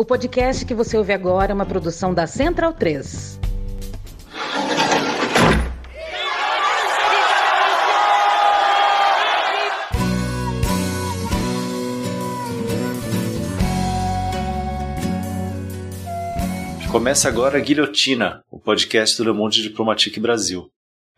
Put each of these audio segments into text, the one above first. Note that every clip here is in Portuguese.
O podcast que você ouve agora é uma produção da Central 3. Começa agora a Guilhotina, o podcast do Le Monde Diplomatique Brasil.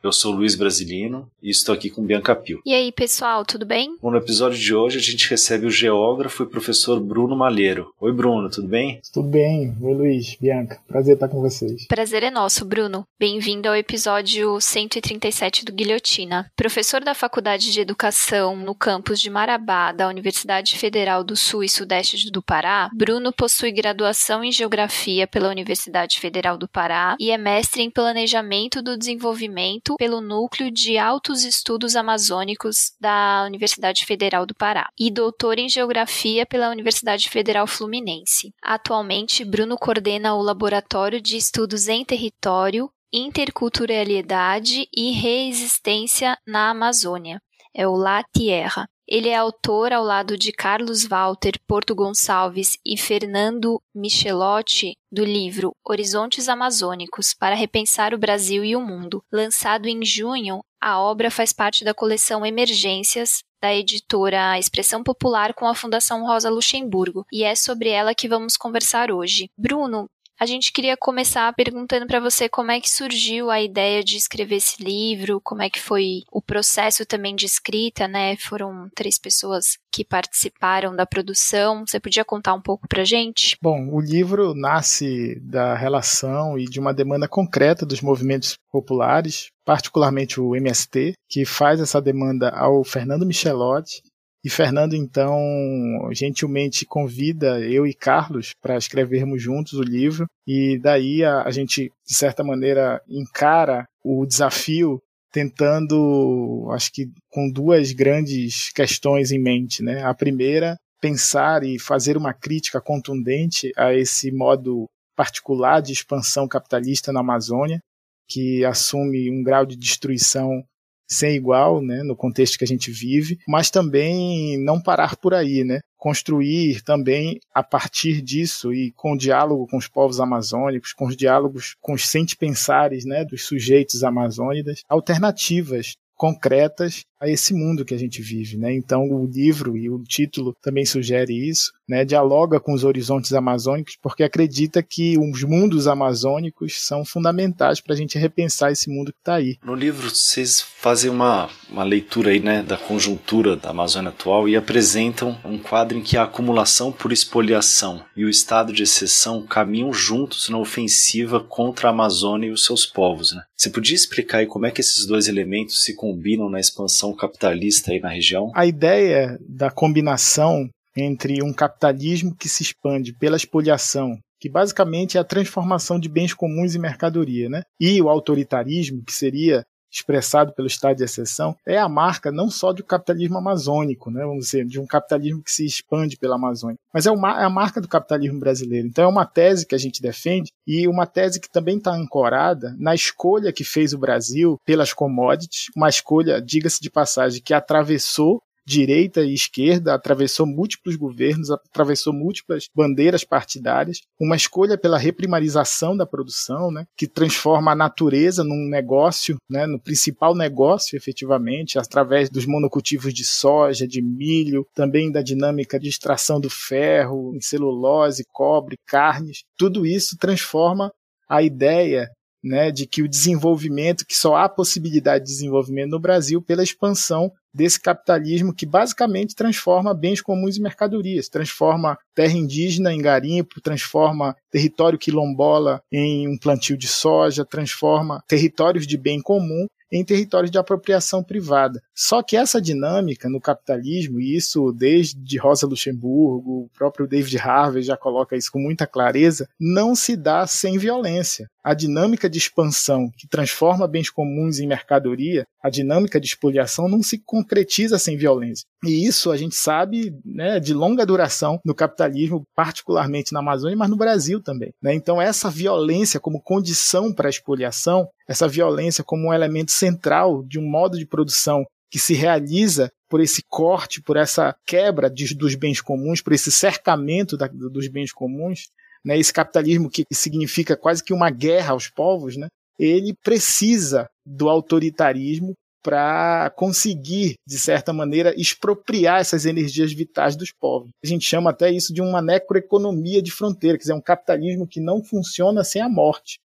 Eu sou Luiz Brasilino e estou aqui com Bianca Pio. E aí, pessoal, tudo bem? Bom, no episódio de hoje a gente recebe o geógrafo e professor Bruno Malheiro. Oi, Bruno, tudo bem? Tudo bem. Oi, Luiz, Bianca. Prazer estar com vocês. Prazer é nosso, Bruno. Bem-vindo ao episódio 137 do Guilhotina. Professor da Faculdade de Educação no campus de Marabá, da Universidade Federal do Sul e Sudeste do Pará, Bruno possui graduação em Geografia pela Universidade Federal do Pará e é mestre em Planejamento do Desenvolvimento pelo Núcleo de Altos Estudos Amazônicos da Universidade Federal do Pará e doutor em Geografia pela Universidade Federal Fluminense. Atualmente, Bruno coordena o Laboratório de Estudos em Território, Interculturalidade e Reexistência na Amazônia. É o La Tierra. Ele é autor, ao lado de Carlos Walter Porto Gonçalves e Fernando Michelotti, do livro Horizontes Amazônicos para Repensar o Brasil e o Mundo. Lançado em junho, a obra faz parte da coleção Emergências, da editora Expressão Popular com a Fundação Rosa Luxemburgo, e é sobre ela que vamos conversar hoje. Bruno, a gente queria começar perguntando para você como é que surgiu a ideia de escrever esse livro, como é que foi o processo também de escrita, né? Foram três pessoas que participaram da produção. Você podia contar um pouco pra gente? Bom, o livro nasce da relação e de uma demanda concreta dos movimentos populares, particularmente o MST, que faz essa demanda ao Fernando Michelotti e Fernando, então, gentilmente convida eu e Carlos para escrevermos juntos o livro. E daí a, a gente, de certa maneira, encara o desafio tentando, acho que com duas grandes questões em mente. Né? A primeira, pensar e fazer uma crítica contundente a esse modo particular de expansão capitalista na Amazônia, que assume um grau de destruição sem igual, né, no contexto que a gente vive, mas também não parar por aí, né? Construir também a partir disso e com o diálogo com os povos amazônicos, com os diálogos com os sente-pensares, né, dos sujeitos amazônidas, alternativas concretas a esse mundo que a gente vive, né? Então o livro e o título também sugere isso, né? Dialoga com os horizontes amazônicos porque acredita que os mundos amazônicos são fundamentais para a gente repensar esse mundo que está aí. No livro vocês fazem uma, uma leitura aí, né, da conjuntura da Amazônia atual e apresentam um quadro em que a acumulação por expoliação e o estado de exceção caminham juntos na ofensiva contra a Amazônia e os seus povos, né? Você podia explicar aí como é que esses dois elementos se combinam na expansão capitalista aí na região? A ideia da combinação entre um capitalismo que se expande pela expoliação, que basicamente é a transformação de bens comuns em mercadoria, né? e o autoritarismo, que seria expressado pelo estado de exceção, é a marca não só do capitalismo amazônico, né, vamos dizer, de um capitalismo que se expande pela Amazônia, mas é, uma, é a marca do capitalismo brasileiro. Então é uma tese que a gente defende e uma tese que também está ancorada na escolha que fez o Brasil pelas commodities, uma escolha, diga-se de passagem, que atravessou direita e esquerda, atravessou múltiplos governos, atravessou múltiplas bandeiras partidárias, uma escolha pela reprimarização da produção, né, que transforma a natureza num negócio, né, no principal negócio, efetivamente, através dos monocultivos de soja, de milho, também da dinâmica de extração do ferro, em celulose, cobre, carnes. Tudo isso transforma a ideia né, de que o desenvolvimento, que só há possibilidade de desenvolvimento no Brasil pela expansão desse capitalismo que basicamente transforma bens comuns em mercadorias, transforma terra indígena em garimpo, transforma território quilombola em um plantio de soja, transforma territórios de bem comum em territórios de apropriação privada. Só que essa dinâmica no capitalismo, e isso desde Rosa Luxemburgo, o próprio David Harvey já coloca isso com muita clareza, não se dá sem violência. A dinâmica de expansão que transforma bens comuns em mercadoria, a dinâmica de expoliação não se concretiza sem violência. E isso a gente sabe né, de longa duração no capitalismo, particularmente na Amazônia, mas no Brasil também. Né? Então, essa violência como condição para a expoliação, essa violência como um elemento central de um modo de produção que se realiza por esse corte, por essa quebra de, dos bens comuns, por esse cercamento da, dos bens comuns, né, esse capitalismo que significa quase que uma guerra aos povos, né, ele precisa do autoritarismo para conseguir, de certa maneira, expropriar essas energias vitais dos povos. A gente chama até isso de uma necroeconomia de fronteira, quer dizer, um capitalismo que não funciona sem a morte.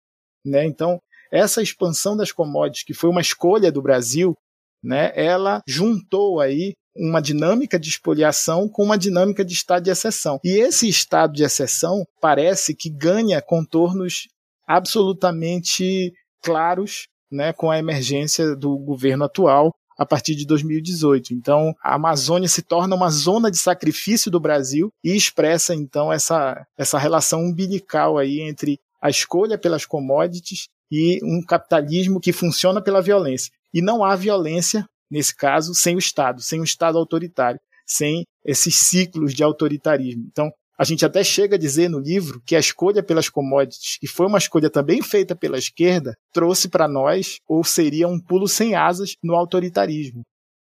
Né? Então, essa expansão das commodities, que foi uma escolha do Brasil, né, ela juntou aí uma dinâmica de expoliação com uma dinâmica de estado de exceção. E esse estado de exceção parece que ganha contornos absolutamente claros né, com a emergência do governo atual a partir de 2018. Então, a Amazônia se torna uma zona de sacrifício do Brasil e expressa então essa, essa relação umbilical aí entre a escolha pelas commodities e um capitalismo que funciona pela violência. E não há violência, nesse caso, sem o Estado, sem o Estado autoritário, sem esses ciclos de autoritarismo. Então, a gente até chega a dizer no livro que a escolha pelas commodities, que foi uma escolha também feita pela esquerda, trouxe para nós, ou seria um pulo sem asas no autoritarismo.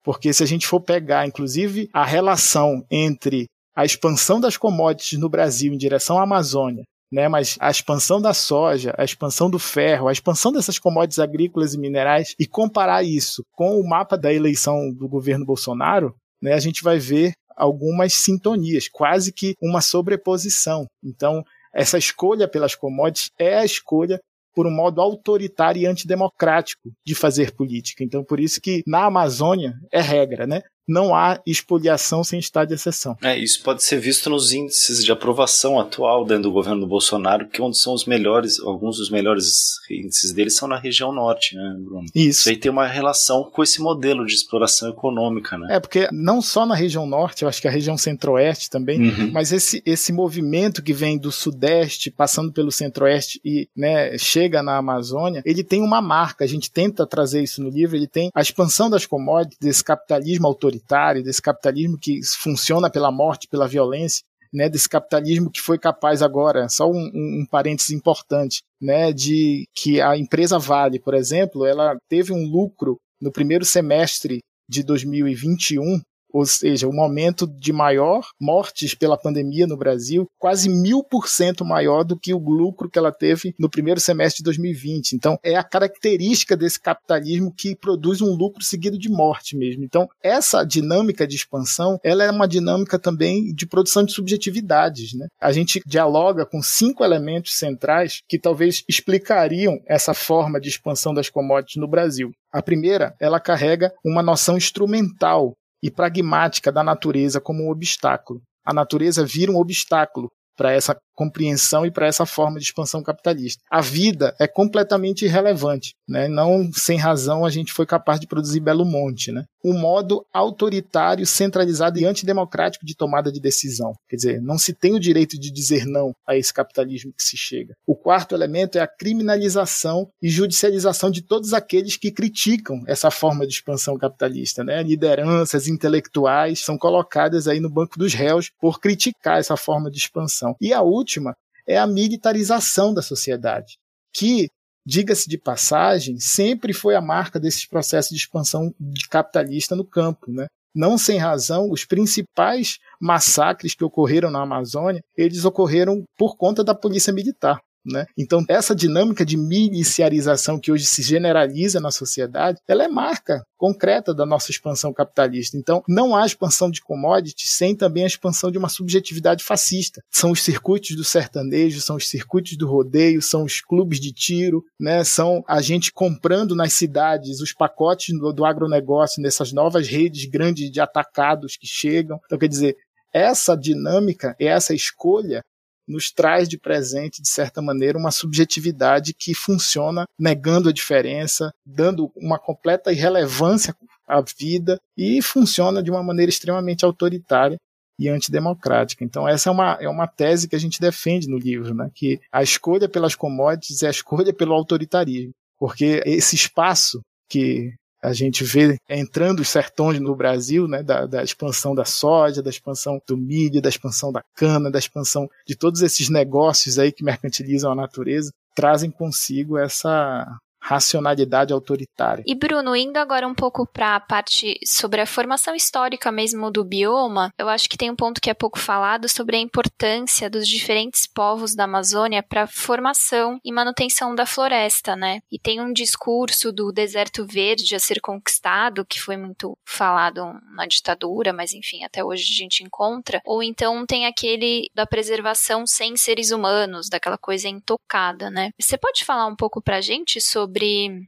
Porque se a gente for pegar, inclusive, a relação entre a expansão das commodities no Brasil em direção à Amazônia, né, mas a expansão da soja, a expansão do ferro, a expansão dessas commodities agrícolas e minerais, e comparar isso com o mapa da eleição do governo Bolsonaro, né, a gente vai ver algumas sintonias, quase que uma sobreposição. Então, essa escolha pelas commodities é a escolha por um modo autoritário e antidemocrático de fazer política. Então, por isso que na Amazônia é regra, né? Não há expoliação sem estado de exceção. É, isso pode ser visto nos índices de aprovação atual dentro do governo do Bolsonaro, que onde são os melhores, alguns dos melhores índices deles são na região norte, né, Bruno? Isso. Isso aí tem uma relação com esse modelo de exploração econômica, né? É, porque não só na região norte, eu acho que a região centro-oeste também, uhum. mas esse, esse movimento que vem do sudeste, passando pelo centro-oeste e né, chega na Amazônia, ele tem uma marca, a gente tenta trazer isso no livro, ele tem a expansão das commodities, desse capitalismo autoritário autoritário, desse capitalismo que funciona pela morte, pela violência, né, desse capitalismo que foi capaz agora, só um, um, um parênteses importante, né, de que a empresa Vale, por exemplo, ela teve um lucro no primeiro semestre de 2021 ou seja, o momento de maior mortes pela pandemia no Brasil, quase mil por cento maior do que o lucro que ela teve no primeiro semestre de 2020. Então, é a característica desse capitalismo que produz um lucro seguido de morte mesmo. Então, essa dinâmica de expansão, ela é uma dinâmica também de produção de subjetividades. Né? A gente dialoga com cinco elementos centrais que talvez explicariam essa forma de expansão das commodities no Brasil. A primeira, ela carrega uma noção instrumental e pragmática da natureza como um obstáculo. A natureza vira um obstáculo para essa compreensão e para essa forma de expansão capitalista. A vida é completamente irrelevante, né? Não sem razão a gente foi capaz de produzir Belo Monte, né? Um modo autoritário, centralizado e antidemocrático de tomada de decisão. Quer dizer, não se tem o direito de dizer não a esse capitalismo que se chega. O quarto elemento é a criminalização e judicialização de todos aqueles que criticam essa forma de expansão capitalista, né? Lideranças intelectuais são colocadas aí no banco dos réus por criticar essa forma de expansão. E a última última é a militarização da sociedade, que, diga-se de passagem, sempre foi a marca desses processos de expansão capitalista no campo. Né? Não sem razão, os principais massacres que ocorreram na Amazônia, eles ocorreram por conta da polícia militar. Né? Então, essa dinâmica de miliciarização que hoje se generaliza na sociedade, ela é marca concreta da nossa expansão capitalista. Então, não há expansão de commodities sem também a expansão de uma subjetividade fascista. São os circuitos do sertanejo, são os circuitos do rodeio, são os clubes de tiro, né? são a gente comprando nas cidades os pacotes do, do agronegócio, nessas novas redes grandes de atacados que chegam. Então, quer dizer, essa dinâmica, essa escolha nos traz de presente, de certa maneira, uma subjetividade que funciona negando a diferença, dando uma completa irrelevância à vida e funciona de uma maneira extremamente autoritária e antidemocrática. Então, essa é uma, é uma tese que a gente defende no livro, né? que a escolha pelas commodities é a escolha pelo autoritarismo. Porque esse espaço que a gente vê entrando os sertões no Brasil, né, da, da, expansão da soja, da expansão do milho, da expansão da cana, da expansão de todos esses negócios aí que mercantilizam a natureza, trazem consigo essa racionalidade autoritária. E Bruno, indo agora um pouco para a parte sobre a formação histórica mesmo do bioma, eu acho que tem um ponto que é pouco falado sobre a importância dos diferentes povos da Amazônia para formação e manutenção da floresta, né? E tem um discurso do deserto verde a ser conquistado, que foi muito falado na ditadura, mas enfim, até hoje a gente encontra. Ou então tem aquele da preservação sem seres humanos, daquela coisa intocada, né? Você pode falar um pouco pra gente sobre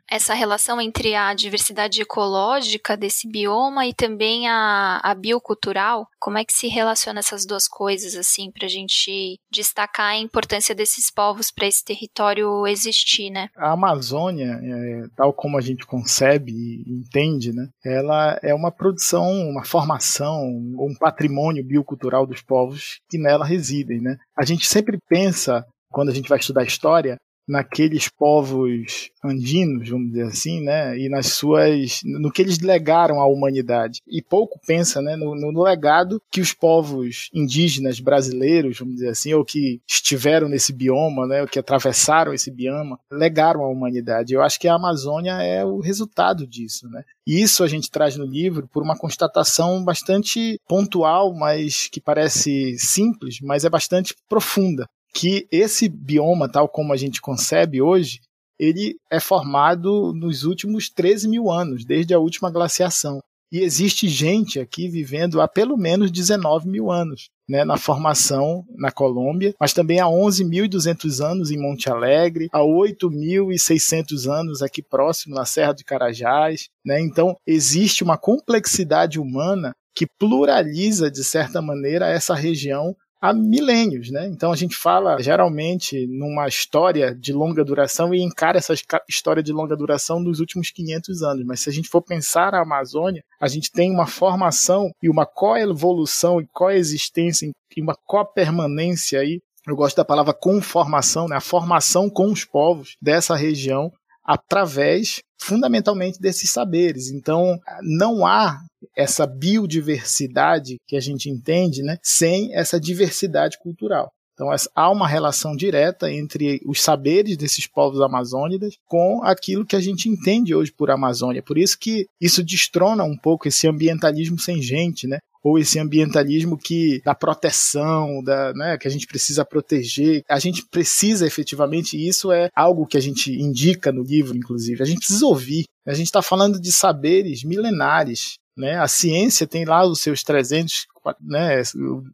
essa relação entre a diversidade ecológica desse bioma e também a, a biocultural? Como é que se relaciona essas duas coisas, assim, pra gente destacar a importância desses povos para esse território existir, né? A Amazônia, é, tal como a gente concebe e entende, né? Ela é uma produção, uma formação, um patrimônio biocultural dos povos que nela residem, né? A gente sempre pensa quando a gente vai estudar história, naqueles povos andinos, vamos dizer assim, né, e nas suas, no que eles legaram à humanidade. E pouco pensa, né, no, no, legado que os povos indígenas brasileiros, vamos dizer assim, ou que estiveram nesse bioma, né, ou que atravessaram esse bioma, legaram à humanidade. Eu acho que a Amazônia é o resultado disso, né. E isso a gente traz no livro por uma constatação bastante pontual, mas que parece simples, mas é bastante profunda que esse bioma, tal como a gente concebe hoje, ele é formado nos últimos 13 mil anos, desde a última glaciação. E existe gente aqui vivendo há pelo menos 19 mil anos, né, na formação na Colômbia, mas também há 11.200 anos em Monte Alegre, há 8.600 anos aqui próximo na Serra de Carajás. Né? Então, existe uma complexidade humana que pluraliza, de certa maneira, essa região há milênios, né? Então a gente fala geralmente numa história de longa duração e encara essa história de longa duração nos últimos 500 anos. Mas se a gente for pensar a Amazônia, a gente tem uma formação e uma coevolução e coexistência e uma copermanência aí. Eu gosto da palavra conformação, né? A formação com os povos dessa região através fundamentalmente desses saberes. Então, não há essa biodiversidade que a gente entende, né, sem essa diversidade cultural. Então, há uma relação direta entre os saberes desses povos amazônidas com aquilo que a gente entende hoje por Amazônia. Por isso que isso destrona um pouco esse ambientalismo sem gente, né? ou esse ambientalismo que da proteção, da, né, que a gente precisa proteger. A gente precisa efetivamente, e isso é algo que a gente indica no livro, inclusive, a gente precisa ouvir. A gente está falando de saberes milenares. Né? A ciência tem lá os seus 300, né,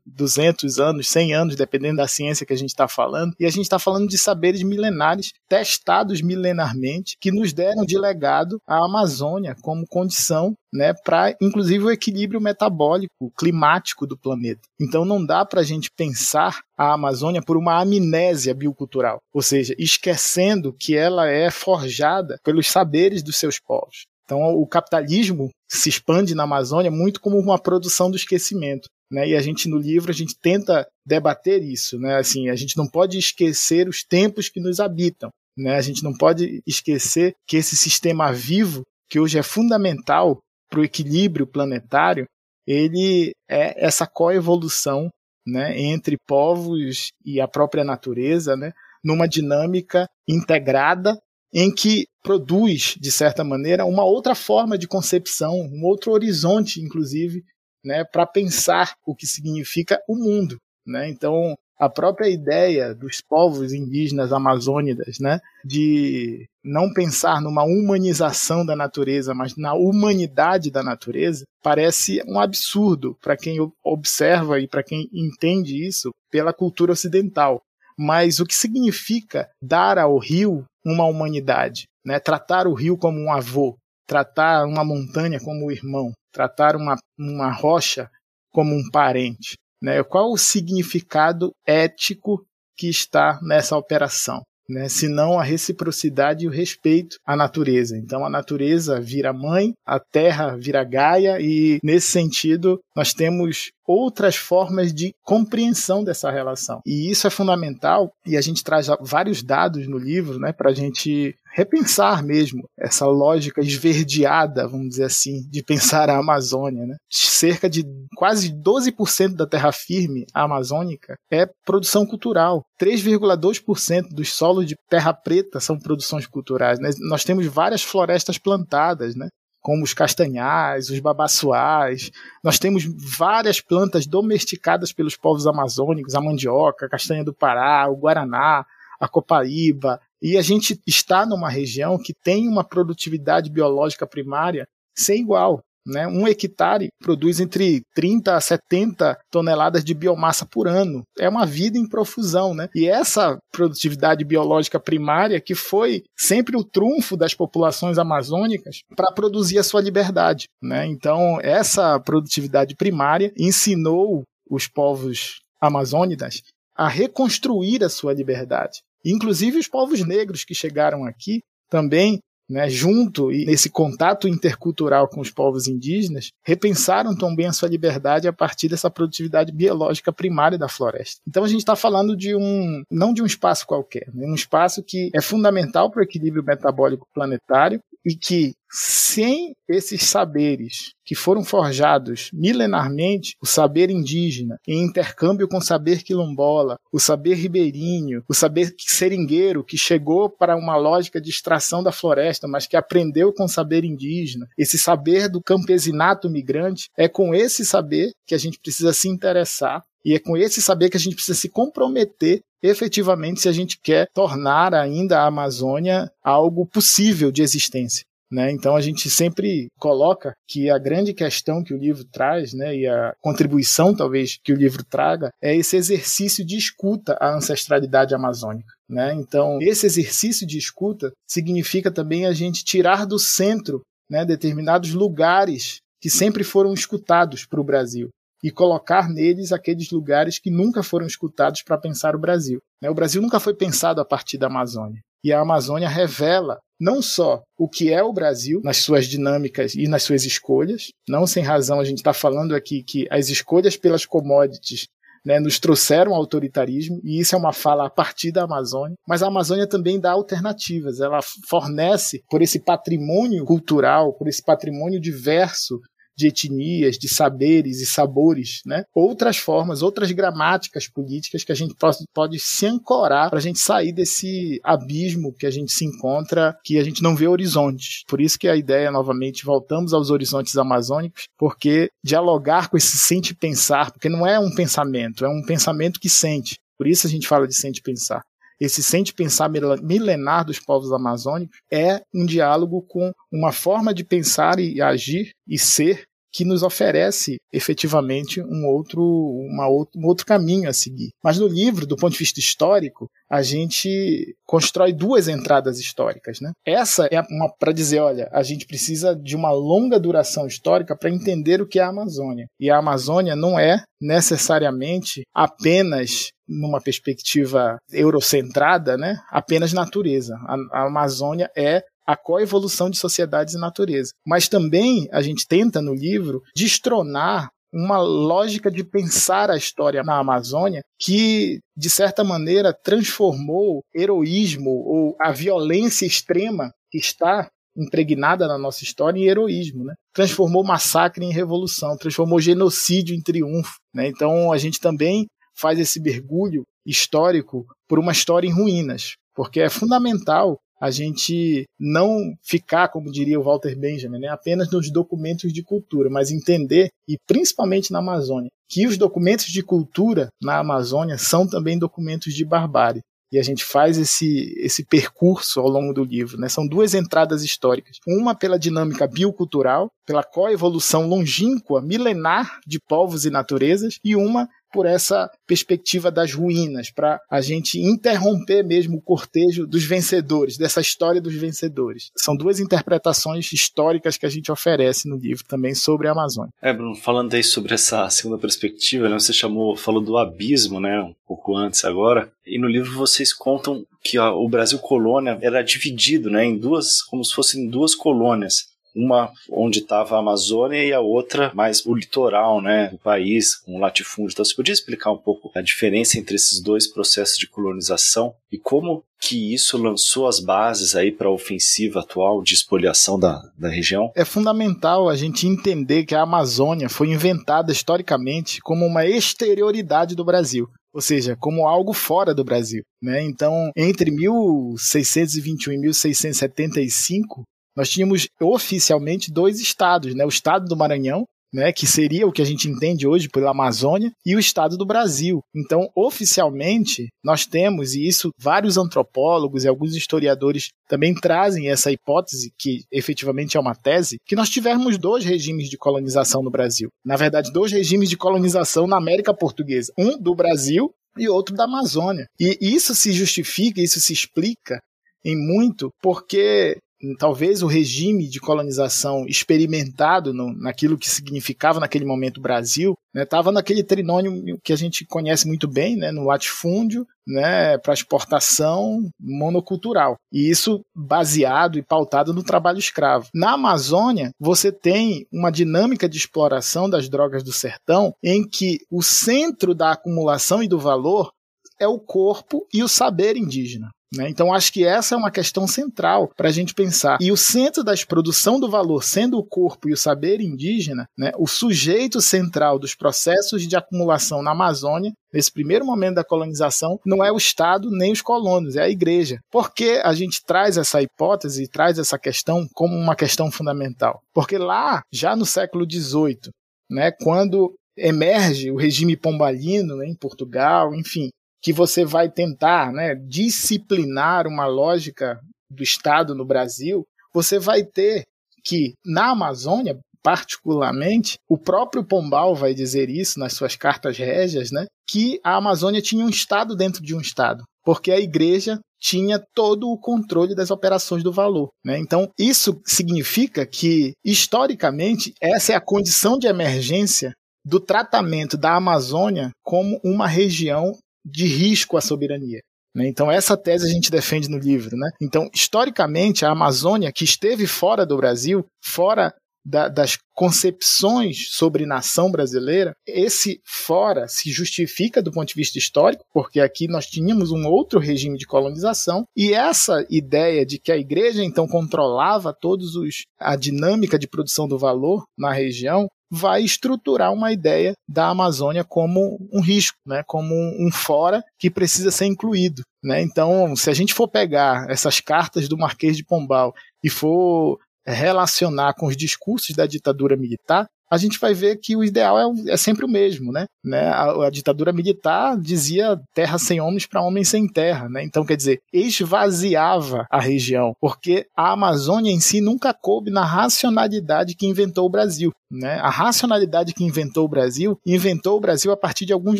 200 anos, 100 anos, dependendo da ciência que a gente está falando, e a gente está falando de saberes milenares, testados milenarmente, que nos deram de legado a Amazônia como condição né, para inclusive o equilíbrio metabólico, climático do planeta. Então não dá para a gente pensar a Amazônia por uma amnésia biocultural, ou seja, esquecendo que ela é forjada pelos saberes dos seus povos. Então, o capitalismo se expande na Amazônia muito como uma produção do esquecimento. Né? E a gente, no livro, a gente tenta debater isso. Né? Assim, a gente não pode esquecer os tempos que nos habitam. Né? A gente não pode esquecer que esse sistema vivo, que hoje é fundamental para o equilíbrio planetário, ele é essa coevolução né, entre povos e a própria natureza, né, numa dinâmica integrada em que produz, de certa maneira, uma outra forma de concepção, um outro horizonte, inclusive, né, para pensar o que significa o mundo. Né? Então, a própria ideia dos povos indígenas amazônidas, né, de não pensar numa humanização da natureza, mas na humanidade da natureza, parece um absurdo para quem observa e para quem entende isso pela cultura ocidental. Mas o que significa dar ao rio uma humanidade, né? Tratar o rio como um avô, tratar uma montanha como um irmão, tratar uma, uma rocha como um parente, né? Qual o significado ético que está nessa operação? Né, senão a reciprocidade e o respeito à natureza. Então a natureza vira mãe, a terra vira Gaia, e nesse sentido nós temos outras formas de compreensão dessa relação. E isso é fundamental, e a gente traz vários dados no livro né, para a gente repensar mesmo essa lógica esverdeada, vamos dizer assim, de pensar a Amazônia. Né? Cerca de quase 12% da terra firme amazônica é produção cultural. 3,2% dos solos de terra preta são produções culturais. Né? Nós temos várias florestas plantadas, né? Como os castanhais, os babaçuás. Nós temos várias plantas domesticadas pelos povos amazônicos, a mandioca, a castanha do Pará, o guaraná, a copaíba. E a gente está numa região que tem uma produtividade biológica primária sem igual. Né? Um hectare produz entre 30 a 70 toneladas de biomassa por ano. É uma vida em profusão. Né? E essa produtividade biológica primária que foi sempre o trunfo das populações amazônicas para produzir a sua liberdade. Né? Então, essa produtividade primária ensinou os povos amazônidas a reconstruir a sua liberdade. Inclusive os povos negros que chegaram aqui também né, junto e nesse contato intercultural com os povos indígenas, repensaram também a sua liberdade a partir dessa produtividade biológica primária da floresta. Então a gente está falando de um, não de um espaço qualquer, né, um espaço que é fundamental para o equilíbrio metabólico planetário e que sem esses saberes que foram forjados milenarmente, o saber indígena, em intercâmbio com o saber quilombola, o saber ribeirinho, o saber seringueiro, que chegou para uma lógica de extração da floresta, mas que aprendeu com o saber indígena, esse saber do campesinato migrante, é com esse saber que a gente precisa se interessar e é com esse saber que a gente precisa se comprometer efetivamente se a gente quer tornar ainda a Amazônia algo possível de existência. Né? Então a gente sempre coloca que a grande questão que o livro traz, né, e a contribuição talvez que o livro traga, é esse exercício de escuta à ancestralidade amazônica. Né? Então esse exercício de escuta significa também a gente tirar do centro né, determinados lugares que sempre foram escutados para o Brasil e colocar neles aqueles lugares que nunca foram escutados para pensar o Brasil. Né? O Brasil nunca foi pensado a partir da Amazônia. E a Amazônia revela não só o que é o Brasil nas suas dinâmicas e nas suas escolhas, não sem razão a gente está falando aqui que as escolhas pelas commodities né, nos trouxeram autoritarismo, e isso é uma fala a partir da Amazônia, mas a Amazônia também dá alternativas, ela fornece, por esse patrimônio cultural, por esse patrimônio diverso de etnias, de saberes e sabores, né? Outras formas, outras gramáticas políticas que a gente pode, pode se ancorar para a gente sair desse abismo que a gente se encontra, que a gente não vê horizontes. Por isso que a ideia, novamente, voltamos aos horizontes amazônicos, porque dialogar com esse sente pensar, porque não é um pensamento, é um pensamento que sente. Por isso a gente fala de sente pensar esse sente pensar milenar dos povos amazônicos é um diálogo com uma forma de pensar e agir e ser que nos oferece efetivamente um outro, uma outro, um outro caminho a seguir. Mas no livro, do ponto de vista histórico, a gente constrói duas entradas históricas. Né? Essa é uma para dizer, olha, a gente precisa de uma longa duração histórica para entender o que é a Amazônia. E a Amazônia não é necessariamente apenas numa perspectiva eurocentrada, né, apenas natureza. A, a Amazônia é a coevolução de sociedades e natureza. Mas também a gente tenta no livro destronar uma lógica de pensar a história na Amazônia que, de certa maneira, transformou heroísmo ou a violência extrema que está impregnada na nossa história em heroísmo, né? Transformou massacre em revolução, transformou genocídio em triunfo, né? Então a gente também faz esse mergulho histórico por uma história em ruínas, porque é fundamental a gente não ficar, como diria o Walter Benjamin, né, apenas nos documentos de cultura, mas entender, e principalmente na Amazônia, que os documentos de cultura na Amazônia são também documentos de barbárie. E a gente faz esse, esse percurso ao longo do livro. Né? São duas entradas históricas. Uma pela dinâmica biocultural, pela coevolução longínqua, milenar de povos e naturezas, e uma por essa perspectiva das ruínas, para a gente interromper mesmo o cortejo dos vencedores, dessa história dos vencedores. São duas interpretações históricas que a gente oferece no livro também sobre a Amazônia. É, Bruno, falando aí sobre essa segunda perspectiva, né, você chamou, falou do abismo, né, um pouco antes agora, e no livro vocês contam que ó, o Brasil colônia era dividido, né, em duas, como se fossem duas colônias uma onde estava a Amazônia e a outra mais o litoral, né, do país, com latifúndio. Então, você podia explicar um pouco a diferença entre esses dois processos de colonização e como que isso lançou as bases aí para a ofensiva atual de espoliação da, da região? É fundamental a gente entender que a Amazônia foi inventada historicamente como uma exterioridade do Brasil ou seja, como algo fora do Brasil. Né? Então, entre 1621 e 1675, nós tínhamos oficialmente dois estados, né? o estado do Maranhão, né, que seria o que a gente entende hoje pela Amazônia, e o estado do Brasil. Então, oficialmente, nós temos, e isso vários antropólogos e alguns historiadores também trazem essa hipótese, que efetivamente é uma tese, que nós tivemos dois regimes de colonização no Brasil. Na verdade, dois regimes de colonização na América Portuguesa. Um do Brasil e outro da Amazônia. E isso se justifica, isso se explica em muito porque talvez o regime de colonização experimentado no, naquilo que significava naquele momento o Brasil, estava né, naquele trinônio que a gente conhece muito bem, né, no latifúndio, né, para exportação monocultural. E isso baseado e pautado no trabalho escravo. Na Amazônia, você tem uma dinâmica de exploração das drogas do sertão em que o centro da acumulação e do valor é o corpo e o saber indígena. Né? Então, acho que essa é uma questão central para a gente pensar. E o centro da produção do valor, sendo o corpo e o saber indígena, né? o sujeito central dos processos de acumulação na Amazônia, nesse primeiro momento da colonização, não é o Estado nem os colonos, é a igreja. Por que a gente traz essa hipótese, traz essa questão como uma questão fundamental? Porque lá, já no século XVIII, né, quando emerge o regime pombalino né, em Portugal, enfim, que você vai tentar né, disciplinar uma lógica do Estado no Brasil, você vai ter que, na Amazônia, particularmente, o próprio Pombal vai dizer isso nas suas cartas régias, né, que a Amazônia tinha um Estado dentro de um Estado, porque a igreja tinha todo o controle das operações do valor. Né? Então, isso significa que, historicamente, essa é a condição de emergência do tratamento da Amazônia como uma região de risco à soberania. Né? Então, essa tese a gente defende no livro. Né? Então, historicamente, a Amazônia, que esteve fora do Brasil, fora da, das concepções sobre nação brasileira, esse fora se justifica do ponto de vista histórico, porque aqui nós tínhamos um outro regime de colonização, e essa ideia de que a igreja então controlava todos os a dinâmica de produção do valor na região vai estruturar uma ideia da Amazônia como um risco, né, como um fora que precisa ser incluído. Né? Então, se a gente for pegar essas cartas do Marquês de Pombal e for relacionar com os discursos da ditadura militar, a gente vai ver que o ideal é, é sempre o mesmo, né? né? A, a, ditadura militar dizia terra sem homens para homens sem terra, né? Então, quer dizer, esvaziava a região, porque a Amazônia em si nunca coube na racionalidade que inventou o Brasil. Né? A racionalidade que inventou o Brasil, inventou o Brasil a partir de alguns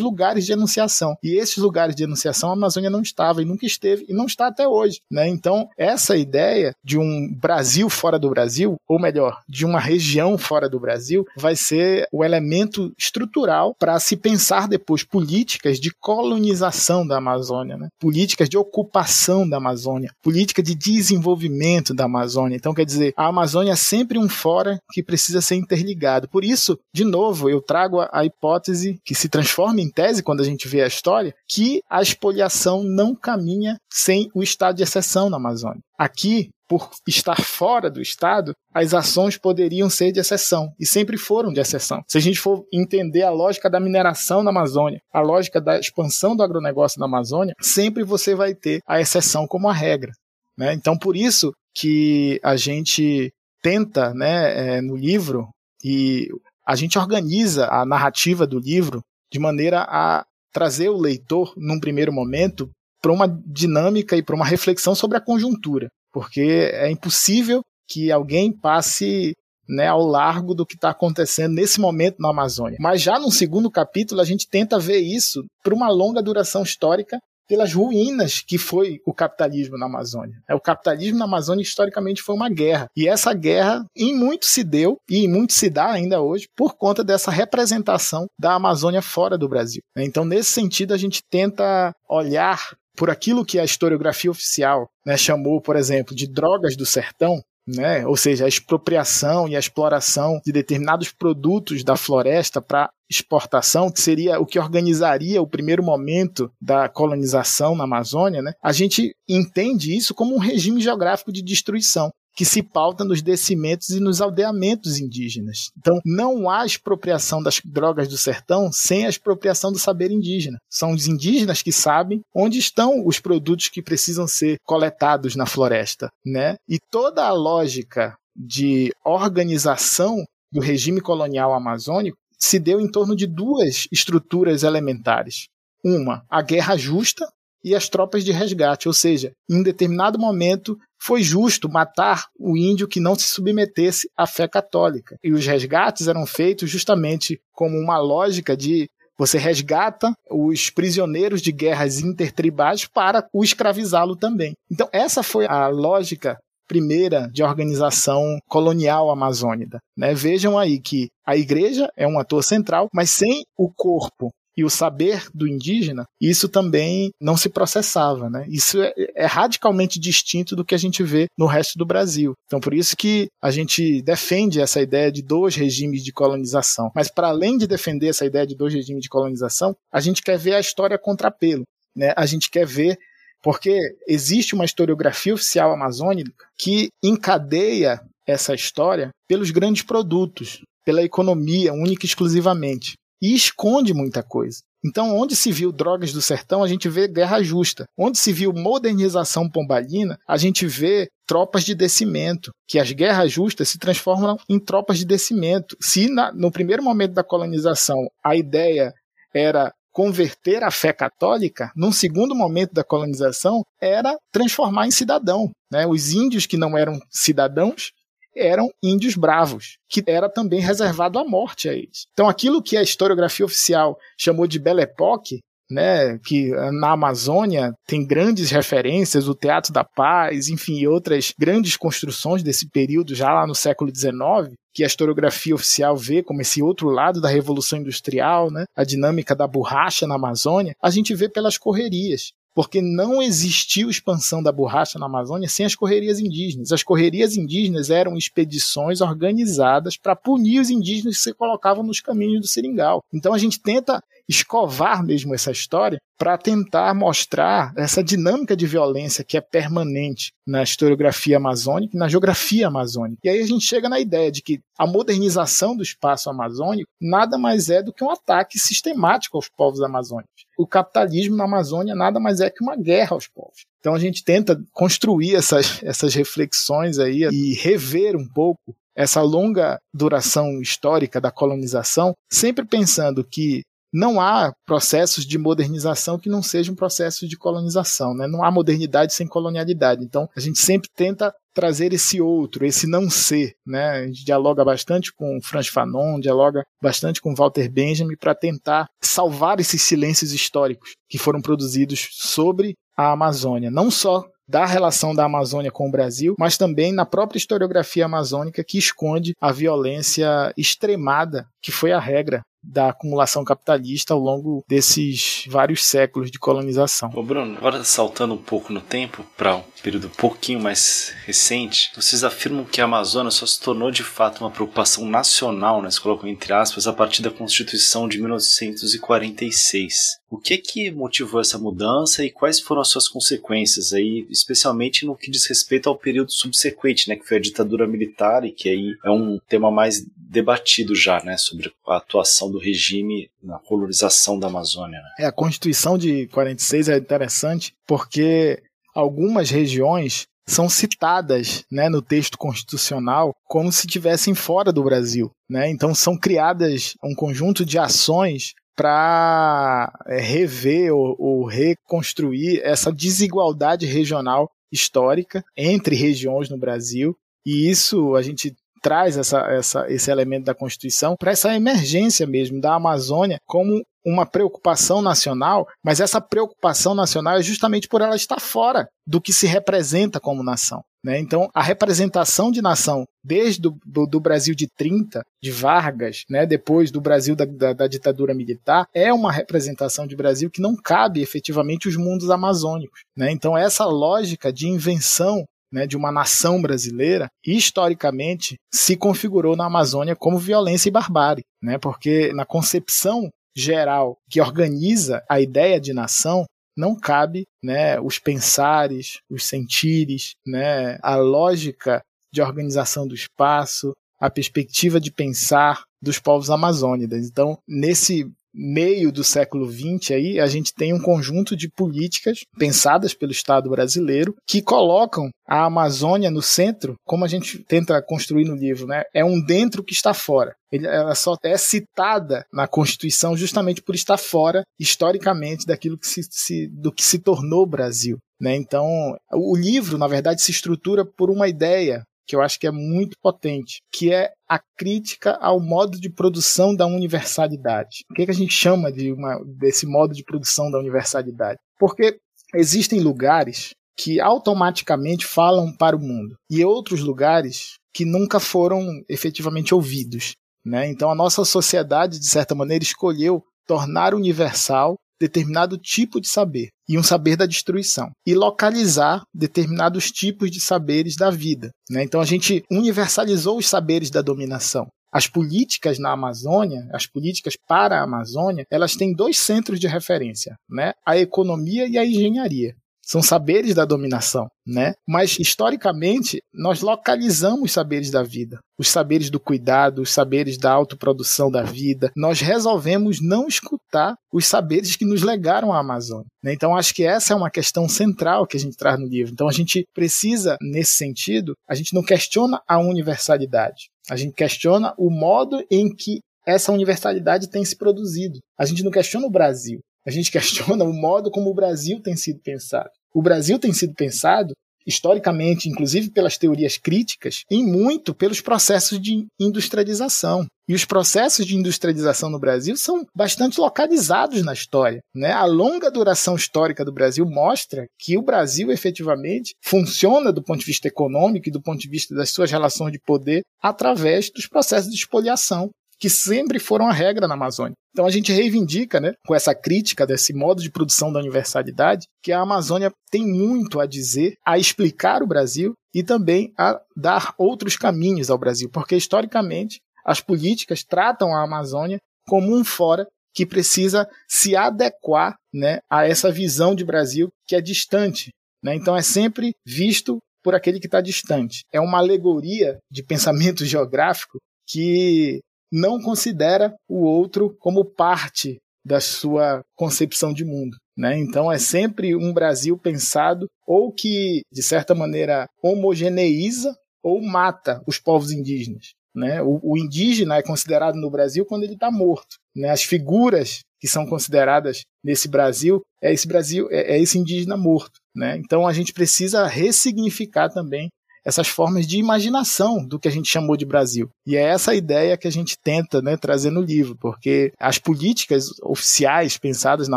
lugares de enunciação. E esses lugares de enunciação a Amazônia não estava e nunca esteve e não está até hoje. Né? Então, essa ideia de um Brasil fora do Brasil, ou melhor, de uma região fora do Brasil, vai ser o elemento estrutural para se pensar depois políticas de colonização da Amazônia, né? políticas de ocupação da Amazônia, política de desenvolvimento da Amazônia. Então, quer dizer, a Amazônia é sempre um fora que precisa ser interligado ligado. Por isso, de novo, eu trago a, hipótese que se transforma em tese quando a gente vê a história, que a expoliação não caminha sem o estado de exceção na Amazônia. Aqui, por estar fora do Estado, as ações poderiam ser de exceção e sempre foram de exceção. Se a gente for entender a lógica da mineração na Amazônia, a lógica da expansão do agronegócio na Amazônia, sempre você vai ter a exceção como a regra. Né? Então, por isso que a gente tenta, né, é, no livro, e a gente organiza a narrativa do livro de maneira a trazer o leitor, num primeiro momento, para uma dinâmica e para uma reflexão sobre a conjuntura, porque é impossível que alguém passe né, ao largo do que está acontecendo nesse momento na Amazônia. Mas já no segundo capítulo a gente tenta ver isso por uma longa duração histórica pelas ruínas que foi o capitalismo na Amazônia. É, o capitalismo na Amazônia historicamente foi uma guerra. E essa guerra em muito se deu e em muito se dá ainda hoje por conta dessa representação da Amazônia fora do Brasil. Então, nesse sentido, a gente tenta olhar por aquilo que a historiografia oficial né, chamou, por exemplo, de drogas do sertão, né? ou seja, a expropriação e a exploração de determinados produtos da floresta para exportação, que seria o que organizaria o primeiro momento da colonização na Amazônia, né? a gente entende isso como um regime geográfico de destruição que se pauta nos descimentos e nos aldeamentos indígenas. Então, não há expropriação das drogas do sertão sem a expropriação do saber indígena. São os indígenas que sabem onde estão os produtos que precisam ser coletados na floresta, né? E toda a lógica de organização do regime colonial amazônico se deu em torno de duas estruturas elementares. Uma, a guerra justa, e as tropas de resgate, ou seja, em determinado momento foi justo matar o índio que não se submetesse à fé católica. E os resgates eram feitos justamente como uma lógica de você resgata os prisioneiros de guerras intertribais para o escravizá-lo também. Então, essa foi a lógica primeira de organização colonial amazônica. Né? Vejam aí que a igreja é um ator central, mas sem o corpo e o saber do indígena, isso também não se processava. Né? Isso é, é, radicalmente distinto do que a gente vê no resto do Brasil. Então, por isso que a gente defende essa ideia de dois regimes de colonização. Mas, para além de defender essa ideia de dois regimes de colonização, a gente quer ver a história contrapelo. Né? A gente quer ver porque existe uma historiografia oficial amazônica que encadeia essa história pelos grandes produtos, pela economia única e exclusivamente e esconde muita coisa. Então, onde se viu drogas do sertão, a gente vê guerra justa. Onde se viu modernização pombalina, a gente vê tropas de descimento, que as guerras justas se transformam em tropas de descimento. Se na, no primeiro momento da colonização a ideia era converter a fé católica, num segundo momento da colonização, era transformar em cidadão. Né? Os índios que não eram cidadãos eram índios bravos, que era também reservado à morte a eles. Então, aquilo que a historiografia oficial chamou de Belle Époque, né, que na Amazônia tem grandes referências, o Teatro da Paz, enfim, outras grandes construções desse período, já lá no século XIX, que a historiografia oficial vê como esse outro lado da Revolução Industrial, né, a dinâmica da borracha na Amazônia, a gente vê pelas correrias porque não existiu expansão da borracha na Amazônia sem as correrias indígenas. As correrias indígenas eram expedições organizadas para punir os indígenas que se colocavam nos caminhos do seringal. Então a gente tenta escovar mesmo essa história para tentar mostrar essa dinâmica de violência que é permanente na historiografia amazônica e na geografia amazônica. E aí a gente chega na ideia de que a modernização do espaço amazônico nada mais é do que um ataque sistemático aos povos amazônicos. O capitalismo na Amazônia nada mais é que uma guerra aos povos. Então a gente tenta construir essas, essas reflexões aí e rever um pouco essa longa duração histórica da colonização, sempre pensando que não há processos de modernização que não sejam processos de colonização, né? Não há modernidade sem colonialidade. Então, a gente sempre tenta trazer esse outro, esse não ser, né? A gente dialoga bastante com Franz Fanon, dialoga bastante com Walter Benjamin para tentar salvar esses silêncios históricos que foram produzidos sobre a Amazônia, não só da relação da Amazônia com o Brasil, mas também na própria historiografia amazônica que esconde a violência extremada que foi a regra da acumulação capitalista ao longo desses vários séculos de colonização. Ô Bruno, agora saltando um pouco no tempo para um período um pouquinho mais recente, vocês afirmam que a Amazônia só se tornou de fato uma preocupação nacional, né, se colocam entre aspas, a partir da Constituição de 1946. O que que motivou essa mudança e quais foram as suas consequências aí, especialmente no que diz respeito ao período subsequente, né, que foi a ditadura militar e que aí é um tema mais debatido já, né, sobre a atuação do regime na colonização da Amazônia. Né? É, a Constituição de 46 é interessante porque algumas regiões são citadas né, no texto constitucional como se estivessem fora do Brasil. Né? Então são criadas um conjunto de ações para é, rever ou, ou reconstruir essa desigualdade regional histórica entre regiões no Brasil. E isso a gente traz essa, essa, esse elemento da Constituição para essa emergência mesmo da Amazônia como uma preocupação nacional, mas essa preocupação nacional é justamente por ela estar fora do que se representa como nação. Né? Então, a representação de nação, desde o do, do Brasil de 30, de Vargas, né? depois do Brasil da, da, da, ditadura militar, é uma representação de Brasil que não cabe efetivamente os mundos amazônicos. Né? Então, essa lógica de invenção né, de uma nação brasileira, historicamente se configurou na Amazônia como violência e barbárie, né, porque na concepção geral que organiza a ideia de nação, não cabe né, os pensares, os sentires, né, a lógica de organização do espaço, a perspectiva de pensar dos povos amazônidas. Então, nesse meio do século XX aí, a gente tem um conjunto de políticas pensadas pelo Estado brasileiro que colocam a Amazônia no centro, como a gente tenta construir no livro, né? É um dentro que está fora. Ela só é citada na Constituição justamente por estar fora, historicamente, daquilo que se, se do que se tornou o Brasil. Né? Então, o livro, na verdade, se estrutura por uma ideia que eu acho que é muito potente, que é a crítica ao modo de produção da universalidade. O que, é que a gente chama de uma, desse modo de produção da universalidade? Porque existem lugares que automaticamente falam para o mundo e outros lugares que nunca foram efetivamente ouvidos. Né? Então a nossa sociedade, de certa maneira, escolheu tornar universal determinado tipo de saber e um saber da destruição e localizar determinados tipos de saberes da vida. Né? Então a gente universalizou os saberes da dominação. As políticas na Amazônia, as políticas para a Amazônia, elas têm dois centros de referência, né? A economia e a engenharia são saberes da dominação, né? Mas historicamente nós localizamos saberes da vida, os saberes do cuidado, os saberes da autoprodução da vida. Nós resolvemos não escutar os saberes que nos legaram a Amazônia. Né? Então acho que essa é uma questão central que a gente traz no livro. Então a gente precisa nesse sentido, a gente não questiona a universalidade, a gente questiona o modo em que essa universalidade tem se produzido. A gente não questiona o Brasil, a gente questiona o modo como o Brasil tem sido pensado. O Brasil tem sido pensado historicamente, inclusive pelas teorias críticas, e muito pelos processos de industrialização. E os processos de industrialização no Brasil são bastante localizados na história. Né? A longa duração histórica do Brasil mostra que o Brasil efetivamente funciona do ponto de vista econômico e do ponto de vista das suas relações de poder através dos processos de expoliação que sempre foram a regra na Amazônia. Então a gente reivindica, né, com essa crítica desse modo de produção da universalidade, que a Amazônia tem muito a dizer, a explicar o Brasil e também a dar outros caminhos ao Brasil, porque historicamente as políticas tratam a Amazônia como um fora que precisa se adequar né, a essa visão de Brasil que é distante. Né? Então é sempre visto por aquele que está distante. É uma alegoria de pensamento geográfico que não considera o outro como parte da sua concepção de mundo. Né? Então é sempre um Brasil pensado ou que, de certa maneira, homogeneiza ou mata os povos indígenas. Né? O, o indígena é considerado no Brasil quando ele está morto. Né? As figuras que são consideradas nesse Brasil é esse Brasil é, é esse indígena morto. Né? Então a gente precisa ressignificar também essas formas de imaginação do que a gente chamou de Brasil. E é essa ideia que a gente tenta né, trazer no livro, porque as políticas oficiais pensadas na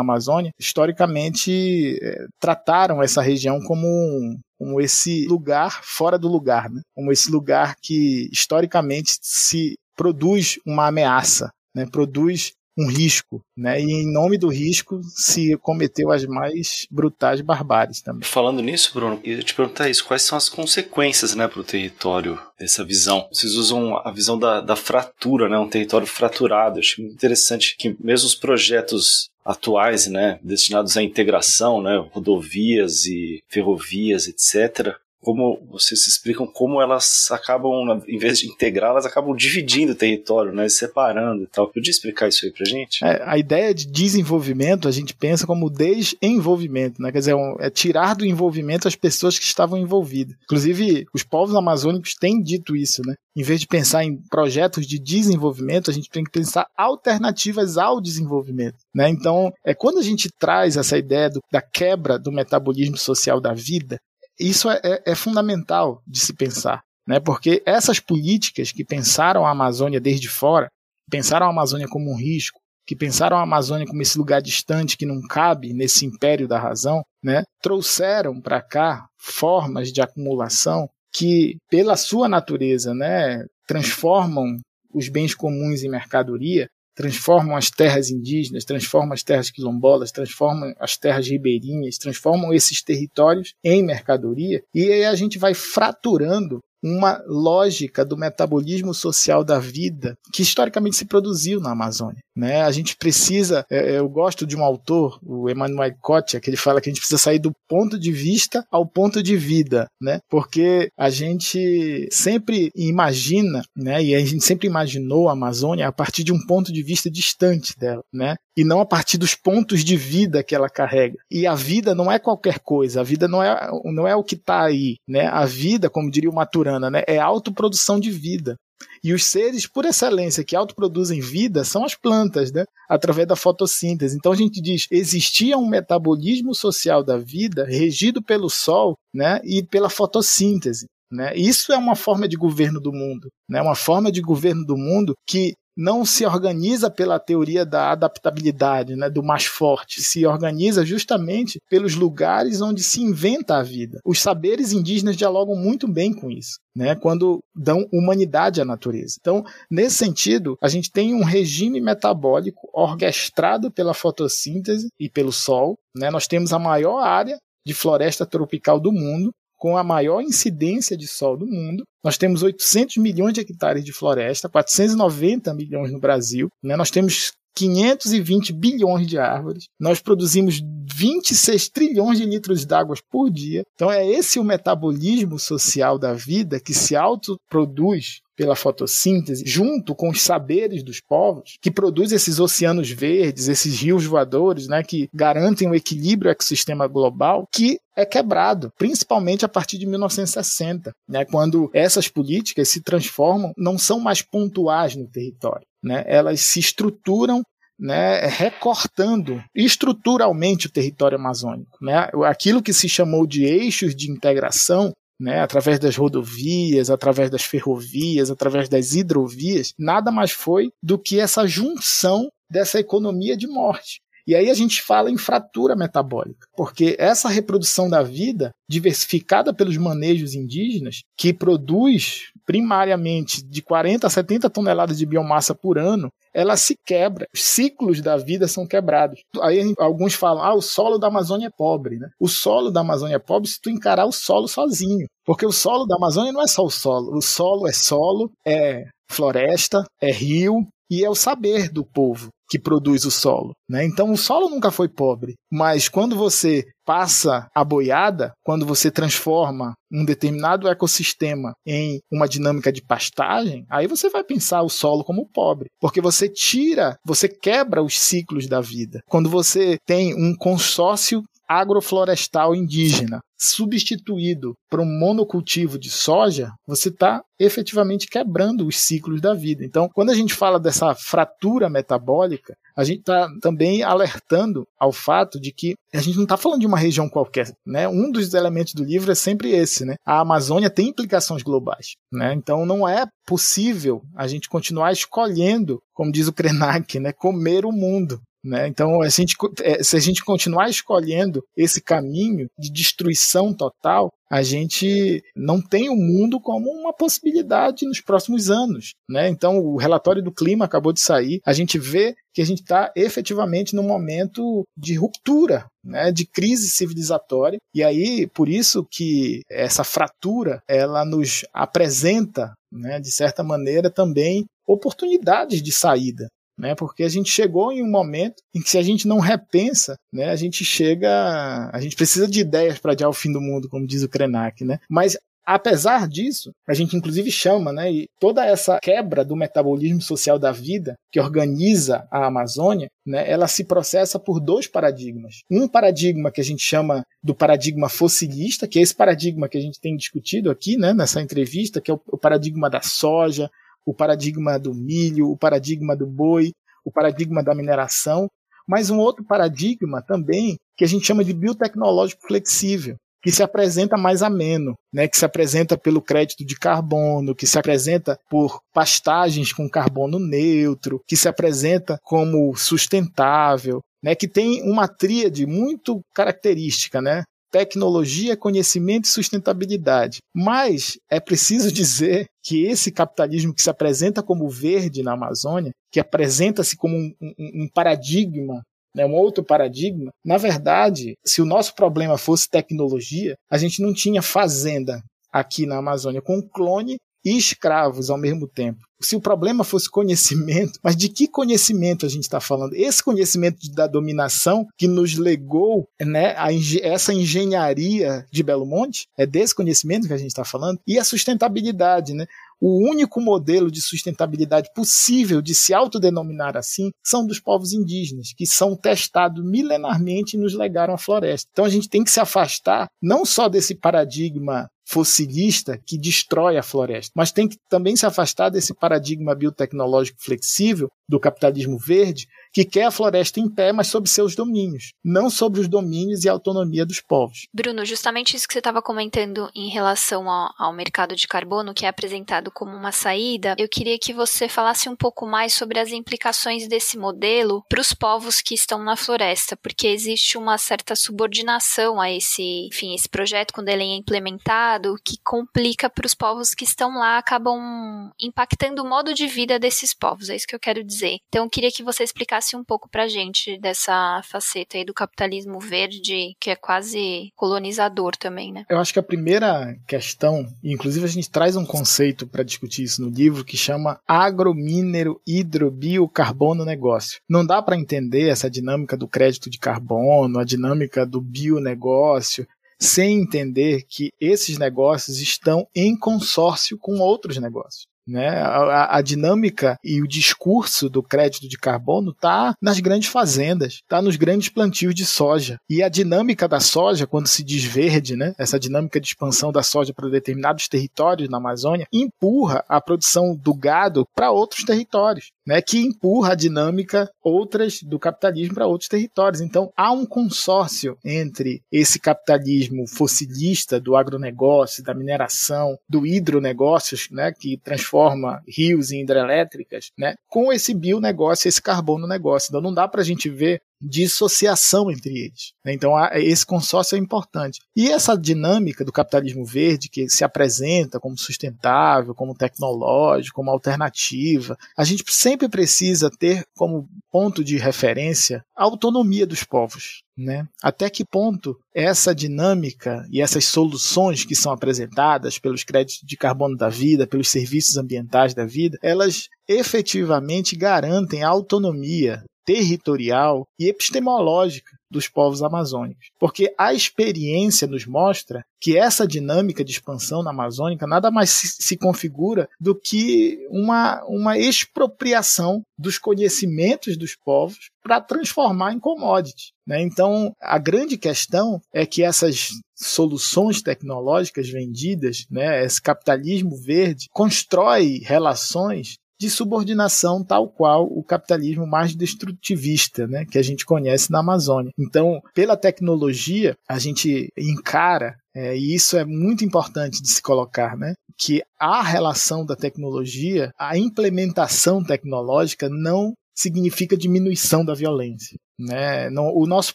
Amazônia, historicamente, é, trataram essa região como um, como esse lugar fora do lugar, né? como esse lugar que historicamente se produz uma ameaça, né? produz um risco, né? E em nome do risco se cometeu as mais brutais barbáries também. Falando nisso, Bruno, eu te perguntar isso, quais são as consequências, né, para o território dessa visão? Vocês usam a visão da, da fratura, né, um território fraturado. Eu acho interessante que mesmo os projetos atuais, né, destinados à integração, né, rodovias e ferrovias, etc., como vocês explicam como elas acabam, em vez de integrar, elas acabam dividindo o território, né, separando e tal. Podia explicar isso aí pra gente? É, a ideia de desenvolvimento a gente pensa como desenvolvimento, né? Quer dizer, é, é tirar do envolvimento as pessoas que estavam envolvidas. Inclusive, os povos amazônicos têm dito isso, né? Em vez de pensar em projetos de desenvolvimento, a gente tem que pensar alternativas ao desenvolvimento, né? Então, é quando a gente traz essa ideia do, da quebra do metabolismo social da vida, isso é, é, é fundamental de se pensar, né? porque essas políticas que pensaram a Amazônia desde fora, pensaram a Amazônia como um risco, que pensaram a Amazônia como esse lugar distante que não cabe nesse império da razão, né? trouxeram para cá formas de acumulação que, pela sua natureza, né, transformam os bens comuns em mercadoria, transformam as terras indígenas, transformam as terras quilombolas, transformam as terras ribeirinhas, transformam esses territórios em mercadoria, e aí a gente vai fraturando uma lógica do metabolismo social da vida que historicamente se produziu na Amazônia. Né? A gente precisa, é, é, eu gosto de um autor, o Emmanuel Kotia, que ele fala que a gente precisa sair do ponto de vista ao ponto de vida, né? porque a gente sempre imagina, né? e a gente sempre imaginou a Amazônia a partir de um ponto de vista distante dela, né? e não a partir dos pontos de vida que ela carrega. E a vida não é qualquer coisa, a vida não é, não é o que está aí. Né? A vida, como diria o Maturana, né? é autoprodução de vida. E os seres por excelência que autoproduzem vida são as plantas, né? através da fotossíntese. Então a gente diz, existia um metabolismo social da vida regido pelo sol né? e pela fotossíntese. Né? Isso é uma forma de governo do mundo, né? uma forma de governo do mundo que não se organiza pela teoria da adaptabilidade, né, do mais forte, se organiza justamente pelos lugares onde se inventa a vida. Os saberes indígenas dialogam muito bem com isso. Né, quando dão humanidade à natureza. Então, nesse sentido, a gente tem um regime metabólico orquestrado pela fotossíntese e pelo sol. Né, nós temos a maior área de floresta tropical do mundo, com a maior incidência de sol do mundo. Nós temos 800 milhões de hectares de floresta, 490 milhões no Brasil. Né? Nós temos 520 bilhões de árvores. Nós produzimos 26 trilhões de litros d'água por dia. Então é esse o metabolismo social da vida que se autoproduz pela fotossíntese, junto com os saberes dos povos, que produz esses oceanos verdes, esses rios voadores, né, que garantem o equilíbrio ecossistema global, que é quebrado, principalmente a partir de 1960, né, quando essas políticas se transformam, não são mais pontuais no território, né, elas se estruturam né, recortando estruturalmente o território amazônico. Né? Aquilo que se chamou de eixos de integração né, através das rodovias, através das ferrovias, através das hidrovias, nada mais foi do que essa junção dessa economia de morte. E aí a gente fala em fratura metabólica, porque essa reprodução da vida, diversificada pelos manejos indígenas, que produz primariamente de 40 a 70 toneladas de biomassa por ano, ela se quebra. Os ciclos da vida são quebrados. Aí alguns falam, ah, o solo da Amazônia é pobre. Né? O solo da Amazônia é pobre se tu encarar o solo sozinho. Porque o solo da Amazônia não é só o solo. O solo é solo, é floresta, é rio e é o saber do povo que produz o solo. Né? Então o solo nunca foi pobre, mas quando você passa a boiada, quando você transforma um determinado ecossistema em uma dinâmica de pastagem, aí você vai pensar o solo como pobre, porque você tira, você quebra os ciclos da vida. Quando você tem um consórcio agroflorestal indígena substituído por um monocultivo de soja, você está efetivamente quebrando os ciclos da vida. Então, quando a gente fala dessa fratura metabólica, a gente está também alertando ao fato de que a gente não está falando de uma região qualquer. Né? Um dos elementos do livro é sempre esse. Né? A Amazônia tem implicações globais. Né? Então não é possível a gente continuar escolhendo, como diz o Krenak, né? comer o mundo. Né? Então, a gente, é, se a gente continuar escolhendo esse caminho de destruição total, a gente não tem o mundo como uma possibilidade nos próximos anos. Né? Então, o relatório do clima acabou de sair, a gente vê que a gente está efetivamente num momento de ruptura, né? de crise civilizatória, e aí, por isso que essa fratura, ela nos apresenta, né, de certa maneira, também oportunidades de saída né? Porque a gente chegou em um momento em que se a gente não repensa, né, a gente chega, a gente precisa de ideias para adiar o fim do mundo, como diz o Krenak, né? Mas Apesar disso, a gente inclusive chama, né, e toda essa quebra do metabolismo social da vida que organiza a Amazônia, né, ela se processa por dois paradigmas. Um paradigma que a gente chama do paradigma fossilista, que é esse paradigma que a gente tem discutido aqui, né, nessa entrevista, que é o, o paradigma da soja, o paradigma do milho, o paradigma do boi, o paradigma da mineração, mas um outro paradigma também que a gente chama de biotecnológico flexível, que se apresenta mais ameno, né, que se apresenta pelo crédito de carbono, que se apresenta por pastagens com carbono neutro, que se apresenta como sustentável, né, que tem uma tríade muito característica, né? Tecnologia, conhecimento e sustentabilidade. Mas é preciso dizer que esse capitalismo que se apresenta como verde na Amazônia, que apresenta-se como um, um, um paradigma né, um outro paradigma. Na verdade, se o nosso problema fosse tecnologia, a gente não tinha fazenda aqui na Amazônia com clone e escravos ao mesmo tempo. Se o problema fosse conhecimento, mas de que conhecimento a gente está falando? Esse conhecimento da dominação que nos legou né, a, essa engenharia de Belo Monte, é desse conhecimento que a gente está falando, e a sustentabilidade. Né? O único modelo de sustentabilidade possível de se autodenominar assim são dos povos indígenas, que são testados milenarmente e nos legaram a floresta. Então a gente tem que se afastar não só desse paradigma fossilista que destrói a floresta, mas tem que também se afastar desse paradigma biotecnológico flexível do capitalismo verde, que quer a floresta em pé, mas sob seus domínios, não sobre os domínios e a autonomia dos povos. Bruno, justamente isso que você estava comentando em relação ao, ao, mercado de carbono, que é apresentado como uma saída, eu queria que você falasse um pouco mais sobre as implicações desse modelo para os povos que estão na floresta, porque existe uma certa subordinação a esse, enfim, esse projeto quando ele é implementado, que complica para os povos que estão lá, acabam impactando o modo de vida desses povos, é isso que eu quero dizer. Então, eu queria que você explicasse um pouco pra gente dessa faceta aí do capitalismo verde, que é quase colonizador também, né? Eu acho que a primeira questão, inclusive a gente traz um conceito para discutir isso no livro, que chama agromínero hidrobiocarbono negócio. Não dá para entender essa dinâmica do crédito de carbono, a dinâmica do bionegócio, sem entender que esses negócios estão em consórcio com outros negócios. Né? A, a, dinâmica e o discurso do crédito de carbono está nas grandes fazendas, está nos grandes plantios de soja. E a dinâmica da soja, quando se diz verde, né? essa dinâmica de expansão da soja para determinados territórios na Amazônia, empurra a produção do gado para outros territórios né, que empurra a dinâmica outras do capitalismo para outros territórios. Então há um consórcio entre esse capitalismo fossilista do agronegócio, da mineração, do hidronegócios, né, que transforma rios em hidrelétricas, né, com esse bionegócio, esse carbono negócio. Então não dá para a gente ver dissociação entre eles. Né? Então, esse consórcio é importante. E essa dinâmica do capitalismo verde, que se apresenta como sustentável, como tecnológico, como alternativa, a gente sempre precisa ter como ponto de referência a autonomia dos povos. Né? Até que ponto essa dinâmica e essas soluções que são apresentadas pelos créditos de carbono da vida, pelos serviços ambientais da vida, elas efetivamente garantem a autonomia territorial e epistemológica dos povos amazônicos. Porque a experiência nos mostra que essa dinâmica de expansão na Amazônica nada mais se, se, configura do que uma, uma expropriação dos conhecimentos dos povos para transformar em commodity. Né? Então, a grande questão é que essas soluções tecnológicas vendidas, né, esse capitalismo verde, constrói relações de subordinação tal qual o capitalismo mais destrutivista, né, que a gente conhece na Amazônia. Então, pela tecnologia, a gente encara, é, e isso é muito importante de se colocar, né, que a relação da tecnologia, a implementação tecnológica não significa diminuição da violência. Né? Não, o nosso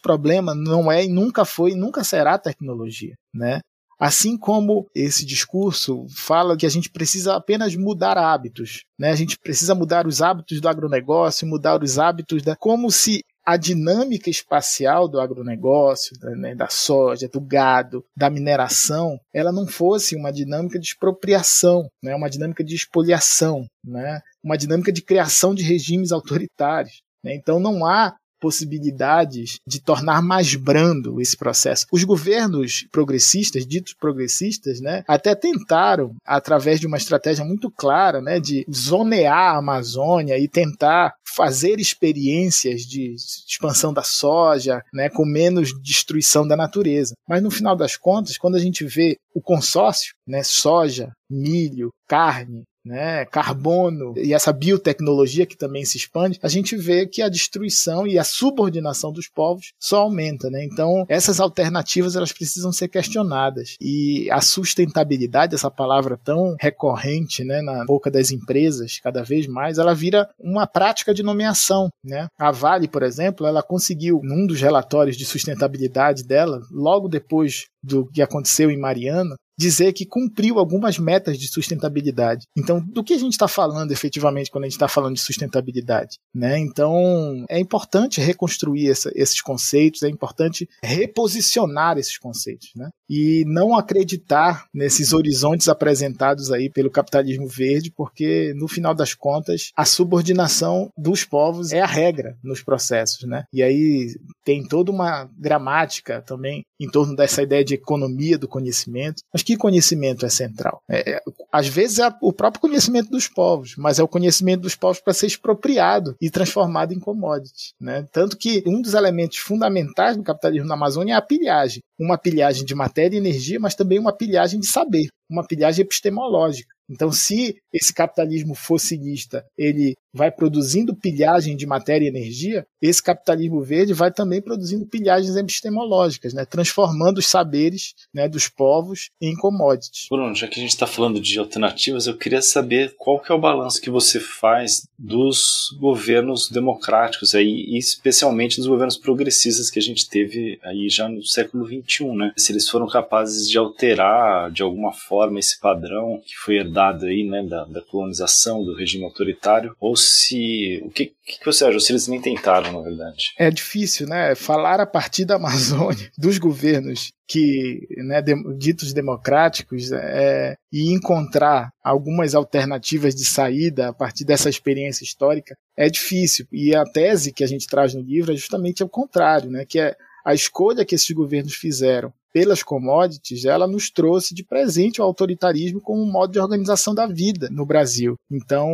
problema não é e nunca foi e nunca será a tecnologia. Né? Assim como esse discurso fala que a gente precisa apenas mudar hábitos, né? A gente precisa mudar os hábitos do agronegócio, mudar os hábitos da como se a dinâmica espacial do agronegócio, da, né, da, soja, do gado, da mineração, ela não fosse uma dinâmica de expropriação, né, uma dinâmica de expoliação, né, uma dinâmica de criação de regimes autoritários. Né. Então não há possibilidades de tornar mais brando esse processo. Os governos progressistas, ditos progressistas, né, até tentaram, através de uma estratégia muito clara, né, de zonear a Amazônia e tentar fazer experiências de expansão da soja, né, com menos destruição da natureza. Mas no final das contas, quando a gente vê o consórcio, né, soja, milho, carne, né, carbono e essa biotecnologia que também se expande, a gente vê que a destruição e a subordinação dos povos só aumenta, né? Então, essas alternativas elas precisam ser questionadas. E a sustentabilidade, essa palavra tão recorrente, né, na boca das empresas, cada vez mais, ela vira uma prática de nomeação, né? A Vale, por exemplo, ela conseguiu num dos relatórios de sustentabilidade dela, logo depois do que aconteceu em Mariana, dizer que cumpriu algumas metas de sustentabilidade. Então, do que a gente está falando efetivamente quando a gente está falando de sustentabilidade? Né? Então, é importante reconstruir essa, esses conceitos, é importante reposicionar esses conceitos. Né? E não acreditar nesses horizontes apresentados aí pelo capitalismo verde, porque, no final das contas, a subordinação dos povos é a regra nos processos. Né? E aí tem toda uma gramática também em torno dessa ideia de economia do conhecimento. Mas que conhecimento é central? É, é, às vezes é o próprio conhecimento dos povos, mas é o conhecimento dos povos para ser expropriado e transformado em commodity. Né? Tanto que um dos elementos fundamentais do capitalismo na Amazônia é a pilhagem. Uma pilhagem de matéria e energia, mas também uma pilhagem de saber, uma pilhagem epistemológica. Então, se esse capitalismo fossilista ele vai produzindo pilhagem de matéria e energia, esse capitalismo verde vai também produzindo pilhagens epistemológicas, né, transformando os saberes né, dos povos em commodities. Bruno, já que a gente está falando de alternativas, eu queria saber qual que é o balanço que você faz dos governos democráticos, aí, especialmente dos governos progressistas que a gente teve aí já no século XXI, né? Se eles foram capazes de alterar de alguma forma esse padrão que foi herdado aí, né, da, da colonização, do regime autoritário, ou se. O que, que você acha? Se eles nem tentaram, na verdade. É difícil, né? Falar a partir da Amazônia, dos governos que né, de, ditos democráticos é, e encontrar algumas alternativas de saída a partir dessa experiência histórica é difícil e a tese que a gente traz no livro é justamente o contrário, né, que é a escolha que esses governos fizeram pelas commodities, ela nos trouxe de presente o autoritarismo como um modo de organização da vida no Brasil. Então,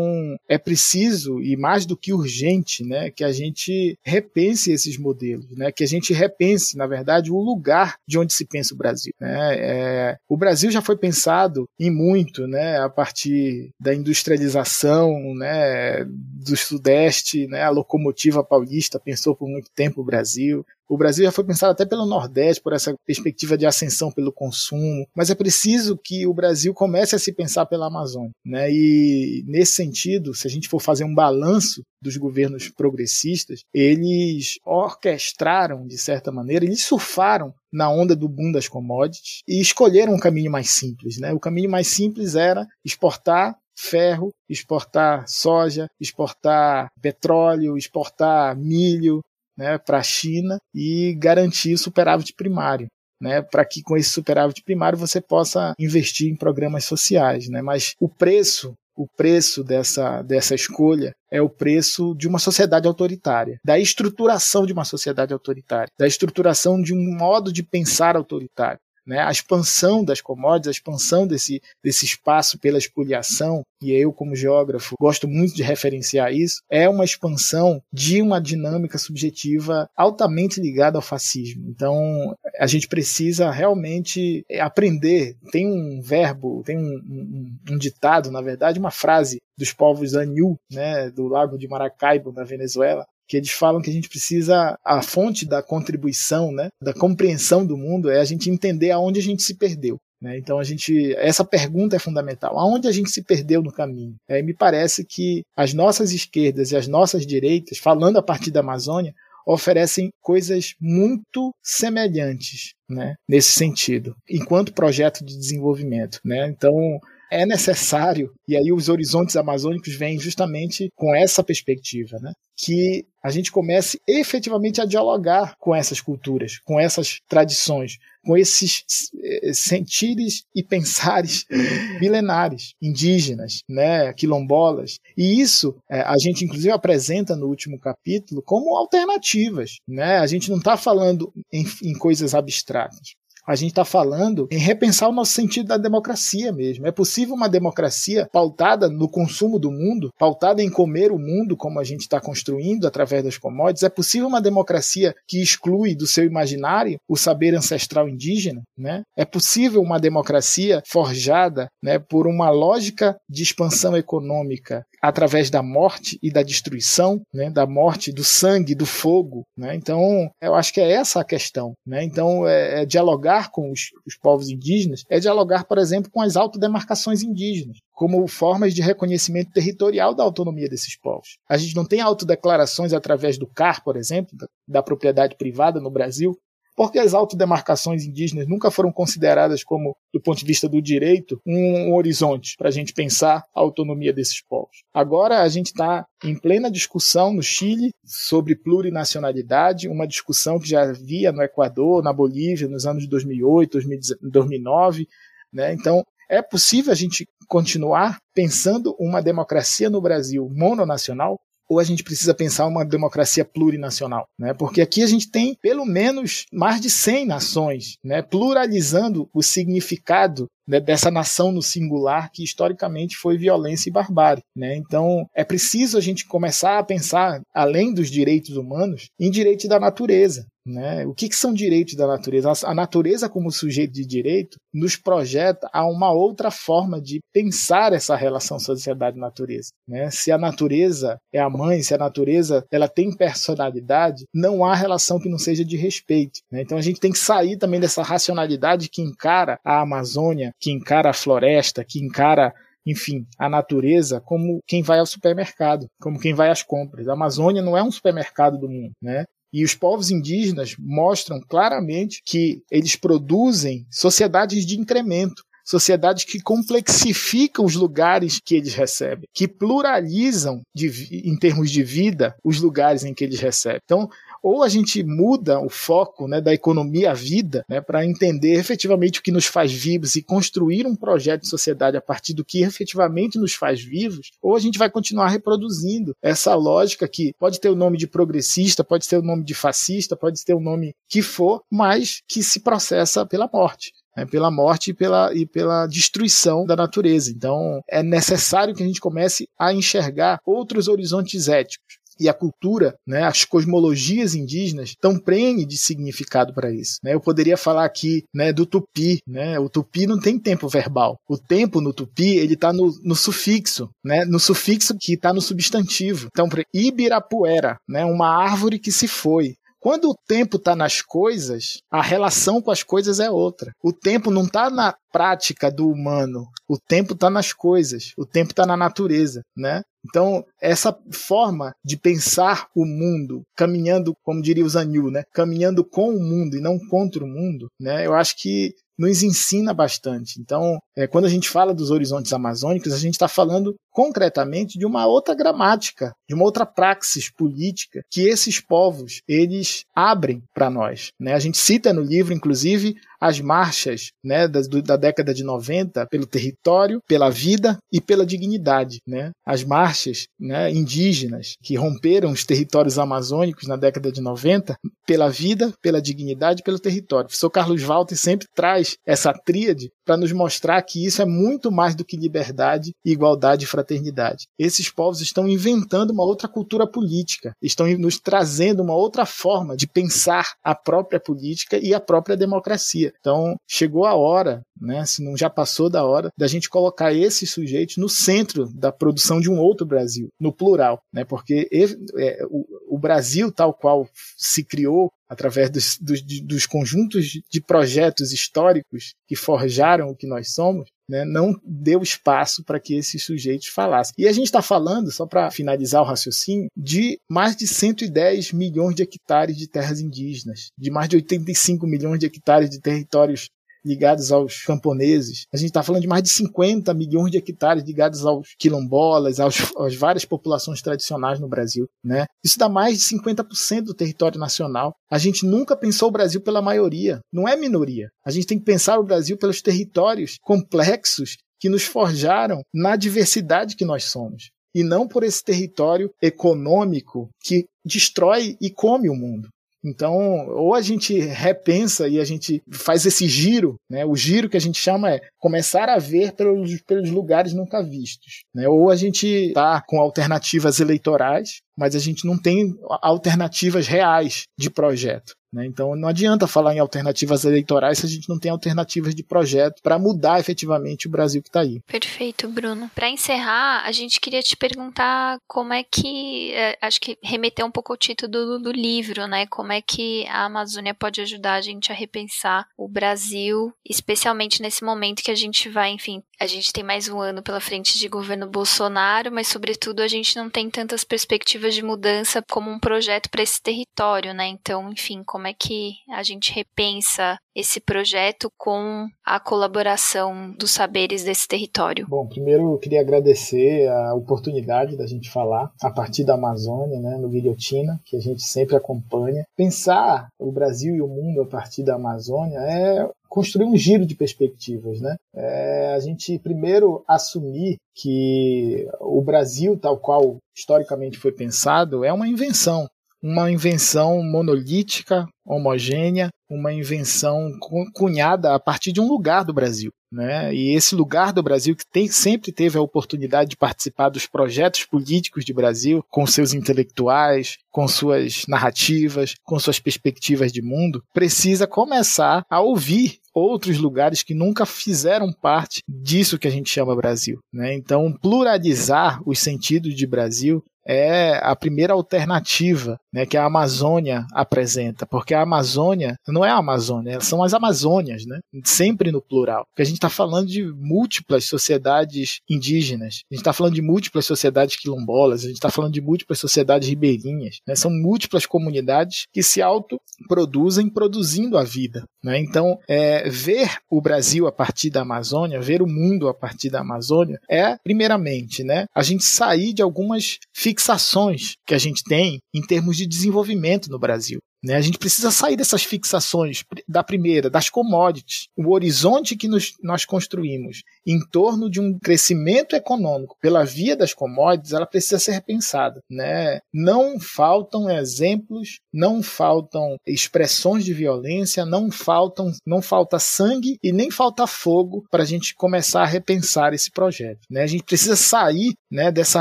é preciso e mais do que urgente, né, que a gente repense esses modelos, né, que a gente repense, na verdade, o lugar de onde se pensa o Brasil. Né? É, o Brasil já foi pensado em muito, né, a partir da industrialização, né, do Sudeste, né, a locomotiva paulista pensou por muito tempo o Brasil. O Brasil já foi pensado até pelo Nordeste, por essa perspectiva de ascensão pelo consumo, mas é preciso que o Brasil comece a se pensar pela Amazônia. Né? E, nesse sentido, se a gente for fazer um balanço dos governos progressistas, eles orquestraram, de certa maneira, eles surfaram na onda do boom das commodities e escolheram um caminho mais simples. Né? O caminho mais simples era exportar ferro, exportar soja, exportar petróleo, exportar milho, né, para a China e garantir superávit primário. Né, para que com esse superávit primário você possa investir em programas sociais. Né? Mas o preço, o preço dessa, dessa escolha é o preço de uma sociedade autoritária, da estruturação de uma sociedade autoritária, da estruturação de um modo de pensar autoritário. Né? A expansão das commodities, a expansão desse, desse espaço pela espoliação, e eu, como geógrafo, gosto muito de referenciar isso, é uma expansão de uma dinâmica subjetiva altamente ligada ao fascismo. Então, a gente precisa realmente aprender. Tem um verbo, tem um, um, um ditado, na verdade, uma frase dos povos Anil, né, do Lago de Maracaibo, na Venezuela, que eles falam que a gente precisa a fonte da contribuição, né, da compreensão do mundo é a gente entender aonde a gente se perdeu. Né? Então a gente, essa pergunta é fundamental. Aonde a gente se perdeu no caminho? É, me parece que as nossas esquerdas e as nossas direitas, falando a partir da Amazônia, oferecem coisas muito semelhantes, né, nesse sentido, enquanto projeto de desenvolvimento, né? Então é necessário, e aí os horizontes amazônicos vêm justamente com essa perspectiva, né? que a gente comece efetivamente a dialogar com essas culturas, com essas tradições, com esses eh, sentires e pensares milenares, indígenas, né, quilombolas. E isso eh, a gente inclusive apresenta no último capítulo como alternativas. Né? A gente não está falando em, em coisas abstratas a gente está falando em repensar o nosso sentido da democracia mesmo. É possível uma democracia pautada no consumo do mundo, pautada em comer o mundo como a gente está construindo através das commodities? É possível uma democracia que exclui do seu imaginário o saber ancestral indígena? Né? É possível uma democracia forjada né, por uma lógica de expansão econômica através da morte e da destruição, né, da morte, do sangue, do fogo. Né? Então, eu acho que é essa a questão. Né? Então, é, é dialogar com os, os, povos indígenas, é dialogar, por exemplo, com as autodemarcações indígenas, como formas de reconhecimento territorial da autonomia desses povos. A gente não tem autodeclarações através do CAR, por exemplo, da, da propriedade privada no Brasil, porque as autodemarcações indígenas nunca foram consideradas como, do ponto de vista do direito, um, horizonte para a gente pensar a autonomia desses povos. Agora a gente está em plena discussão no Chile sobre plurinacionalidade, uma discussão que já havia no Equador, na Bolívia, nos anos 2008, 2009. Né? Então, é possível a gente continuar pensando uma democracia no Brasil mononacional? Ou a gente precisa pensar uma democracia plurinacional, né? Porque aqui a gente tem pelo menos mais de 100 nações, né? Pluralizando o significado né, dessa nação no singular que historicamente foi violência e barbárie. Né? Então é preciso a gente começar a pensar, além dos direitos humanos, em direitos da natureza. Né? O que, que, são direitos da natureza? A natureza, como sujeito de direito, nos projeta a uma outra forma de pensar essa relação sociedade-natureza. Né? Se a natureza é a mãe, se a natureza ela tem personalidade, não há relação que não seja de respeito. Né? Então a gente tem que sair também dessa racionalidade que encara a Amazônia que encara a floresta, que encara enfim, a natureza como quem vai ao supermercado, como quem vai às compras. A Amazônia não é um supermercado do mundo, né? E os povos indígenas mostram claramente que eles produzem sociedades de incremento, sociedades que complexificam os lugares que eles recebem, que pluralizam de, em termos de vida os lugares em que eles recebem. Então, ou a gente muda o foco né, da economia à vida né, para entender efetivamente o que nos faz vivos e construir um projeto de sociedade a partir do que efetivamente nos faz vivos, ou a gente vai continuar reproduzindo essa lógica que pode ter o nome de progressista, pode ter o nome de fascista, pode ter o nome que for, mas que se processa pela morte. Né, pela morte e pela, e pela destruição da natureza. Então, é necessário que a gente comece a enxergar outros horizontes éticos e a cultura, né, as cosmologias indígenas estão prene de significado para isso. Né? Eu poderia falar aqui né, do tupi. Né? O tupi não tem tempo verbal. O tempo no tupi ele está no, no, sufixo, né? no sufixo que está no substantivo. Então, Ibirapuera, né, uma árvore que se foi. Quando o tempo está nas coisas, a relação com as coisas é outra. O tempo não está na prática do humano. O tempo está nas coisas. O tempo está na natureza, né? Então, essa forma de pensar o mundo, caminhando, como diria o Zanil, né? Caminhando com o mundo e não contra o mundo, né? Eu acho que nos ensina bastante. Então, é, quando a gente fala dos horizontes amazônicos, a gente está falando concretamente de uma outra gramática, de uma outra praxis política que esses povos eles abrem para nós. Né? A gente cita no livro, inclusive, as marchas né, da, da, década de 90 pelo território, pela vida e pela dignidade. Né? As marchas né, indígenas que romperam os territórios amazônicos na década de 90 pela vida, pela dignidade pelo território. O professor Carlos Walter sempre traz essa tríade para nos mostrar que isso é muito mais do que liberdade, igualdade e fraternidade. Esses povos estão inventando uma outra cultura política, estão nos trazendo uma outra forma de pensar a própria política e a própria democracia. Então, chegou a hora, né, se não já passou da hora, da gente colocar esses sujeitos no centro da produção de um outro Brasil, no plural, né, porque é, o, o Brasil, tal qual se criou através dos, dos, dos, conjuntos de projetos históricos que forjaram o que nós somos, né, não deu espaço para que esses sujeitos falassem. E a gente está falando, só para finalizar o raciocínio, de mais de 110 milhões de hectares de terras indígenas, de mais de 85 milhões de hectares de territórios ligados aos camponeses. A gente está falando de mais de 50 milhões de hectares ligados aos quilombolas, aos, às várias populações tradicionais no Brasil. Né? Isso dá mais de 50% do território nacional. A gente nunca pensou o Brasil pela maioria, não é minoria. A gente tem que pensar o Brasil pelos territórios complexos que nos forjaram na diversidade que nós somos. E não por esse território econômico que destrói e come o mundo. Então, ou a gente repensa e a gente faz esse giro, né? O giro que a gente chama é começar a ver pelos, pelos lugares nunca vistos, né? Ou a gente está com alternativas eleitorais, mas a gente não tem alternativas reais de projeto. Né? Então não adianta falar em alternativas eleitorais se a gente não tem alternativas de projeto para mudar efetivamente o Brasil que está aí. Perfeito, Bruno. Para encerrar, a gente queria te perguntar como é que, é, acho que remeter um pouco ao título do, do, livro, né? Como é que a Amazônia pode ajudar a gente a repensar o Brasil, especialmente nesse momento que a gente vai, enfim, a gente tem mais um ano pela frente de governo Bolsonaro, mas sobretudo a gente não tem tantas perspectivas de mudança como um projeto para esse território, né? Então, enfim, como é que a gente repensa esse projeto com a colaboração dos saberes desse território? Bom, primeiro eu queria agradecer a oportunidade da gente falar a partir da Amazônia, né, no Guilhotina, que a gente sempre acompanha. Pensar o Brasil e o mundo a partir da Amazônia é construir um giro de perspectivas, né? É a gente primeiro assumir que o Brasil, tal qual historicamente foi pensado, é uma invenção uma invenção monolítica, homogênea, uma invenção cunhada a partir de um lugar do Brasil. Né? E esse lugar do Brasil que tem, sempre teve a oportunidade de participar dos projetos políticos de Brasil, com seus intelectuais, com suas narrativas, com suas perspectivas de mundo, precisa começar a ouvir outros lugares que nunca fizeram parte disso que a gente chama Brasil. Né? Então, pluralizar os sentidos de Brasil é a primeira alternativa né, que a Amazônia apresenta, porque a Amazônia não é a Amazônia, são as Amazônias, né, sempre no plural. Porque a gente está falando de múltiplas sociedades indígenas, a gente está falando de múltiplas sociedades quilombolas, a gente está falando de múltiplas sociedades ribeirinhas, né, são múltiplas comunidades que se autoproduzem produzindo a vida. Né? Então, é, ver o Brasil a partir da Amazônia, ver o mundo a partir da Amazônia, é, primeiramente, né, a gente sair de algumas fixações que a gente tem em termos de desenvolvimento no Brasil. Né? A gente precisa sair dessas fixações da primeira, das commodities. O horizonte que nos, nós construímos em torno de um crescimento econômico pela via das commodities, ela precisa ser repensada. Né? Não faltam exemplos, não faltam expressões de violência, não faltam, não falta sangue e nem falta fogo para a gente começar a repensar esse projeto. Né? A gente precisa sair né, dessa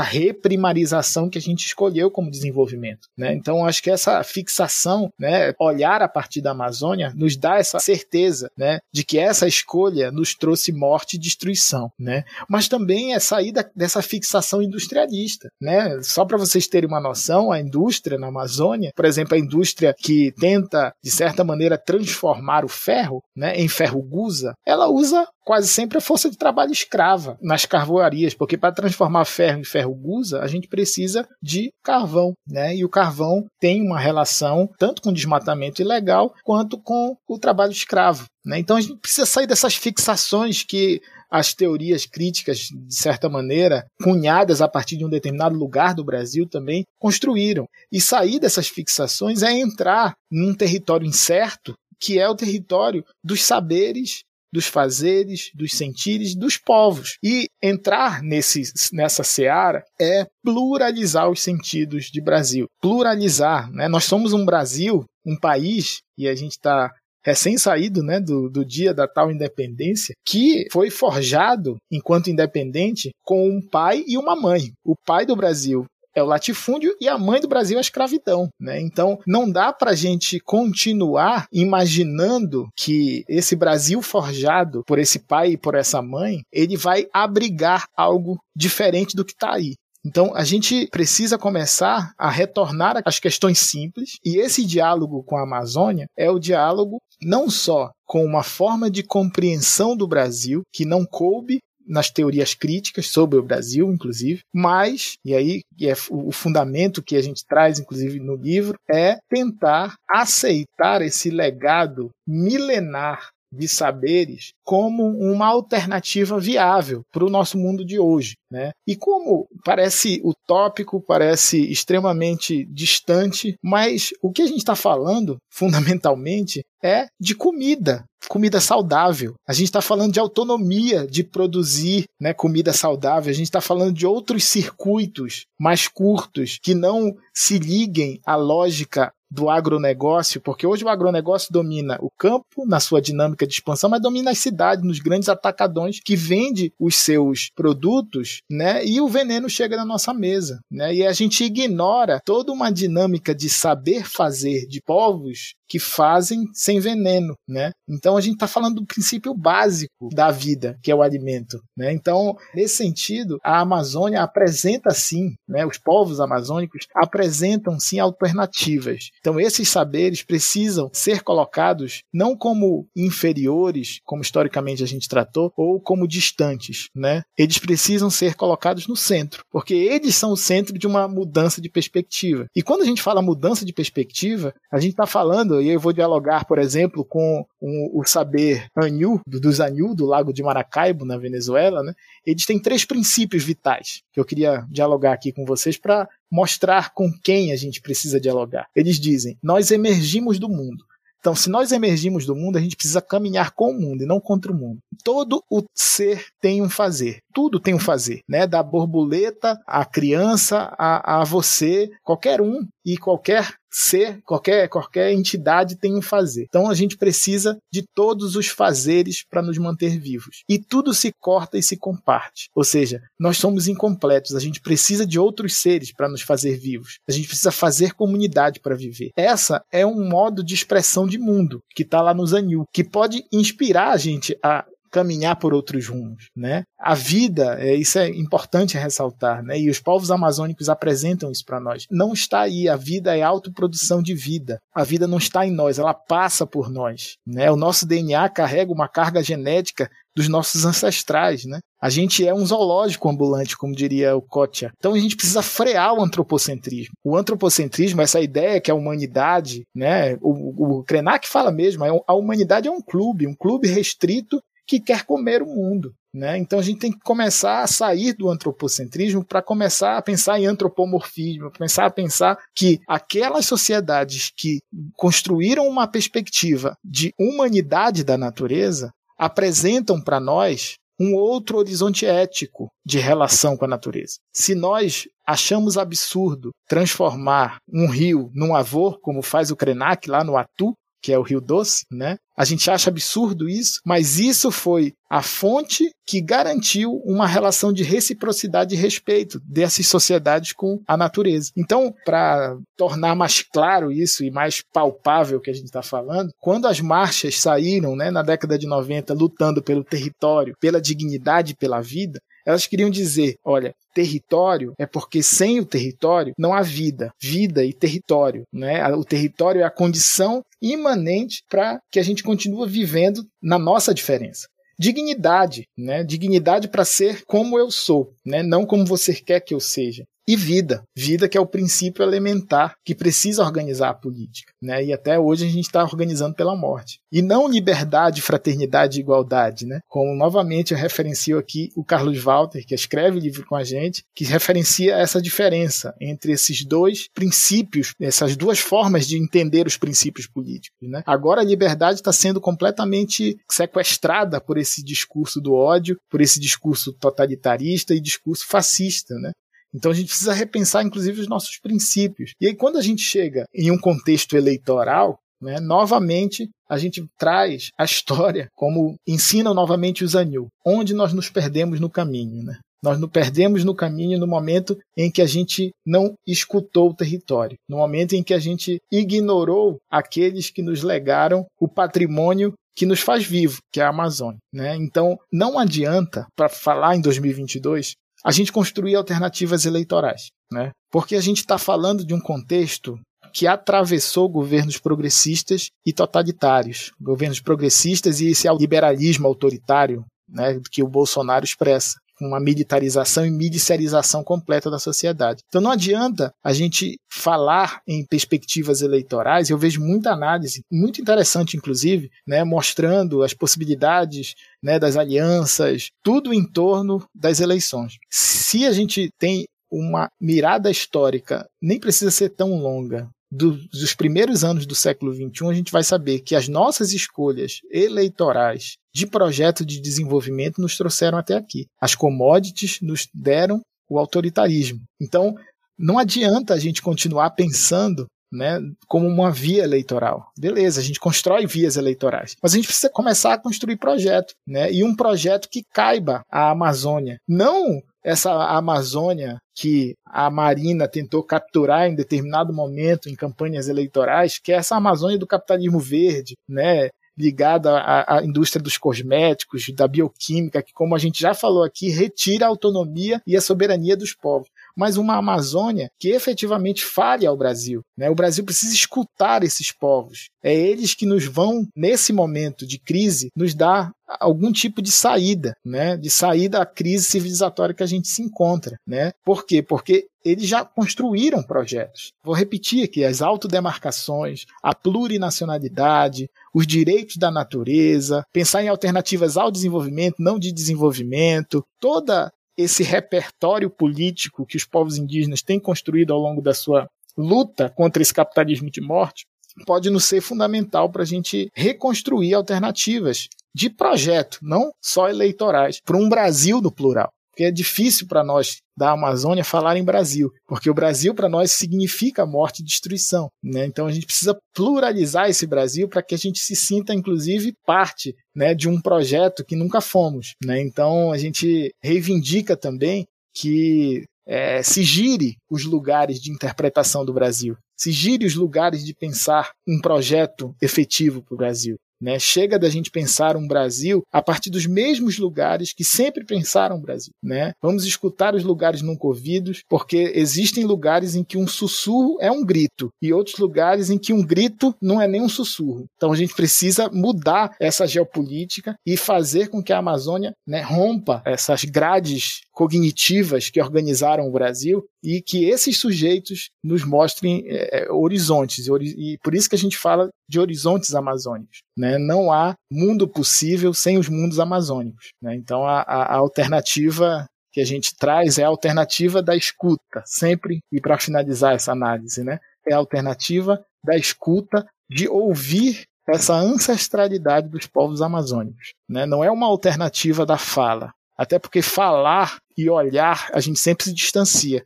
reprimarização que a gente escolheu como desenvolvimento. Né? Então, acho que essa fixação né, olhar a partir da Amazônia nos dá essa certeza, né, de que essa escolha nos trouxe morte e destruição, né? Mas também é sair dessa fixação industrialista, né? Só para vocês terem uma noção, a indústria na Amazônia, por exemplo, a indústria que tenta de certa maneira transformar o ferro, né, em ferro gusa, ela usa quase sempre a força de trabalho escrava nas carvoarias, porque para transformar ferro em ferro gusa, a gente precisa de carvão, né? E o carvão tem uma relação tanto com desmatamento ilegal quanto com o trabalho escravo. Né? Então a gente precisa sair dessas fixações que as teorias críticas, de certa maneira, cunhadas a partir de um determinado lugar do Brasil também, construíram. E sair dessas fixações é entrar num território incerto, que é o território dos saberes dos fazeres, dos sentires dos povos. E entrar nesse, nessa seara é pluralizar os sentidos de Brasil. Pluralizar. Né? Nós somos um Brasil, um país, e a gente está recém-saído né, do, do dia da tal independência, que foi forjado enquanto independente com um pai e uma mãe. O pai do Brasil é o latifúndio e a mãe do Brasil é a escravidão. Né? Então, não dá para a gente continuar imaginando que esse Brasil forjado por esse pai e por essa mãe, ele vai abrigar algo diferente do que está aí. Então, a gente precisa começar a retornar às questões simples, e esse diálogo com a Amazônia é o diálogo não só com uma forma de compreensão do Brasil que não coube nas teorias críticas sobre o Brasil, inclusive, mas, e aí é o fundamento que a gente traz, inclusive, no livro, é tentar aceitar esse legado milenar de saberes como uma alternativa viável para o nosso mundo de hoje. Né? E como parece utópico, parece extremamente distante, mas o que a gente está falando, fundamentalmente, é de comida, comida saudável. A gente está falando de autonomia de produzir né, comida saudável. A gente está falando de outros circuitos mais curtos que não se liguem à lógica do agronegócio, porque hoje o agronegócio domina o campo na sua dinâmica de expansão, mas domina as cidades, nos grandes atacadões que vende os seus produtos, né? E o veneno chega na nossa mesa, né? E a gente ignora toda uma dinâmica de saber fazer de povos que fazem sem veneno, né? Então a gente está falando do princípio básico da vida, que é o alimento, né? Então, nesse sentido, a Amazônia apresenta sim, né? Os povos amazônicos apresentam sim alternativas. Então, esses saberes precisam ser colocados não como inferiores, como historicamente a gente tratou, ou como distantes, né? Eles precisam ser colocados no centro, porque eles são o centro de uma mudança de perspectiva. E quando a gente fala mudança de perspectiva, a gente está falando, e eu vou dialogar, por exemplo, com o, saber Anhu, dos Anhu, do Lago de Maracaibo, na Venezuela, né? Eles têm três princípios vitais que eu queria dialogar aqui com vocês para mostrar com quem a gente precisa dialogar. Eles dizem: nós emergimos do mundo. Então, se nós emergimos do mundo, a gente precisa caminhar com o mundo e não contra o mundo. Todo o ser tem um fazer. Tudo tem um fazer, né? Da borboleta à criança, a, a você, qualquer um e qualquer ser, qualquer, qualquer entidade tem um fazer. Então a gente precisa de todos os fazeres para nos manter vivos. E tudo se corta e se comparte. Ou seja, nós somos incompletos, a gente precisa de outros seres para nos fazer vivos. A gente precisa fazer comunidade para viver. Essa é um modo de expressão de mundo que está lá no Zanil, que pode inspirar a gente a caminhar por outros rumos, né? A vida, é, isso é importante ressaltar, né? E os povos amazônicos apresentam isso para nós. Não está aí, a vida é autoprodução de vida. A vida não está em nós, ela passa por nós, né? O nosso DNA carrega uma carga genética dos nossos ancestrais, né? A gente é um zoológico ambulante, como diria o Kotia. Então a gente precisa frear o antropocentrismo. O antropocentrismo, essa ideia que a humanidade, né? O, o Krenak fala mesmo, é a humanidade é um clube, um clube restrito que quer comer o mundo. Né? Então a gente tem que começar a sair do antropocentrismo para começar a pensar em antropomorfismo, começar a pensar que aquelas sociedades que construíram uma perspectiva de humanidade da natureza apresentam para nós um outro horizonte ético de relação com a natureza. Se nós achamos absurdo transformar um rio num avô, como faz o Krenak lá no Atu, que é o Rio Doce, né? A gente acha absurdo isso, mas isso foi a fonte que garantiu uma relação de reciprocidade e respeito dessas sociedades com a natureza. Então, para tornar mais claro isso e mais palpável o que a gente está falando, quando as marchas saíram né, na década de 90 lutando pelo território, pela dignidade pela vida, elas queriam dizer: olha, território é porque sem o território não há vida, vida e território, né? O território é a condição imanente para que a gente continue vivendo na nossa diferença dignidade, né? Dignidade para ser como eu sou, né? Não como você quer que eu seja e vida. Vida que é o princípio elementar que precisa organizar a política. Né? E até hoje a gente está organizando pela morte. E não liberdade, fraternidade e igualdade. Né? Como novamente eu referencio aqui o Carlos Walter, que escreve livro com a gente, que referencia essa diferença entre esses dois princípios, essas duas formas de entender os princípios políticos. Né? Agora a liberdade está sendo completamente sequestrada por esse discurso do ódio, por esse discurso totalitarista e discurso fascista. Né? Então a gente precisa repensar, inclusive, os nossos princípios. E aí, quando a gente chega em um contexto eleitoral, né, novamente a gente traz a história como ensina novamente o Zanil, onde nós nos perdemos no caminho. Né? Nós nos perdemos no caminho no momento em que a gente não escutou o território, no momento em que a gente ignorou aqueles que nos legaram o patrimônio que nos faz vivo, que é a Amazônia. Né? Então, não adianta, para falar em 2022, a gente construir alternativas eleitorais, né? Porque a gente está falando de um contexto que atravessou governos progressistas e totalitários, governos progressistas e esse liberalismo autoritário, né, que o Bolsonaro expressa uma militarização e miliciarização completa da sociedade. Então não adianta a gente falar em perspectivas eleitorais, eu vejo muita análise, muito interessante inclusive, né, mostrando as possibilidades né, das alianças, tudo em torno das eleições. Se a gente tem uma mirada histórica, nem precisa ser tão longa, dos primeiros anos do século XXI, a gente vai saber que as nossas escolhas eleitorais de projeto de desenvolvimento nos trouxeram até aqui. As commodities nos deram o autoritarismo. Então, não adianta a gente continuar pensando né, como uma via eleitoral. Beleza, a gente constrói vias eleitorais, mas a gente precisa começar a construir projeto, né, e um projeto que caiba à Amazônia, não essa Amazônia que a Marina tentou capturar em determinado momento em campanhas eleitorais, que é essa Amazônia do capitalismo verde, né? ligada à, à, indústria dos cosméticos, da bioquímica, que, como a gente já falou aqui, retira a autonomia e a soberania dos povos. Mas uma Amazônia que efetivamente fale ao Brasil. Né? O Brasil precisa escutar esses povos. É eles que nos vão, nesse momento de crise, nos dar algum tipo de saída, né? De saída à crise civilizatória que a gente se encontra, né? Por quê? Porque eles já construíram projetos. Vou repetir aqui: as autodemarcações, a plurinacionalidade, os direitos da natureza, pensar em alternativas ao desenvolvimento, não de desenvolvimento, toda esse repertório político que os povos indígenas têm construído ao longo da sua luta contra esse capitalismo de morte pode nos ser fundamental para a gente reconstruir alternativas de projeto, não só eleitorais, para um Brasil no plural. Porque é difícil para nós da Amazônia falar em Brasil, porque o Brasil para nós significa morte e destruição. Né? Então a gente precisa pluralizar esse Brasil para que a gente se sinta, inclusive, parte né, de um projeto que nunca fomos. Né? Então a gente reivindica também que é, se gire os lugares de interpretação do Brasil, se gire os lugares de pensar um projeto efetivo para o Brasil. Né? Chega da gente pensar um Brasil a partir dos mesmos lugares que sempre pensaram o Brasil. Né? Vamos escutar os lugares nunca ouvidos, porque existem lugares em que um sussurro é um grito e outros lugares em que um grito não é nem um sussurro. Então a gente precisa mudar essa geopolítica e fazer com que a Amazônia né, rompa essas grades cognitivas que organizaram o Brasil e que esses sujeitos nos mostrem é, é horizontes. E por isso que a gente fala de horizontes amazônicos. Né? Não há mundo possível sem os mundos amazônicos. Né? Então a, a, alternativa que a gente traz é a alternativa da escuta, sempre, e para finalizar essa análise, né? é a alternativa da escuta, de ouvir essa ancestralidade dos povos amazônicos. Né? Não é uma alternativa da fala, até porque falar e olhar a gente sempre se distancia.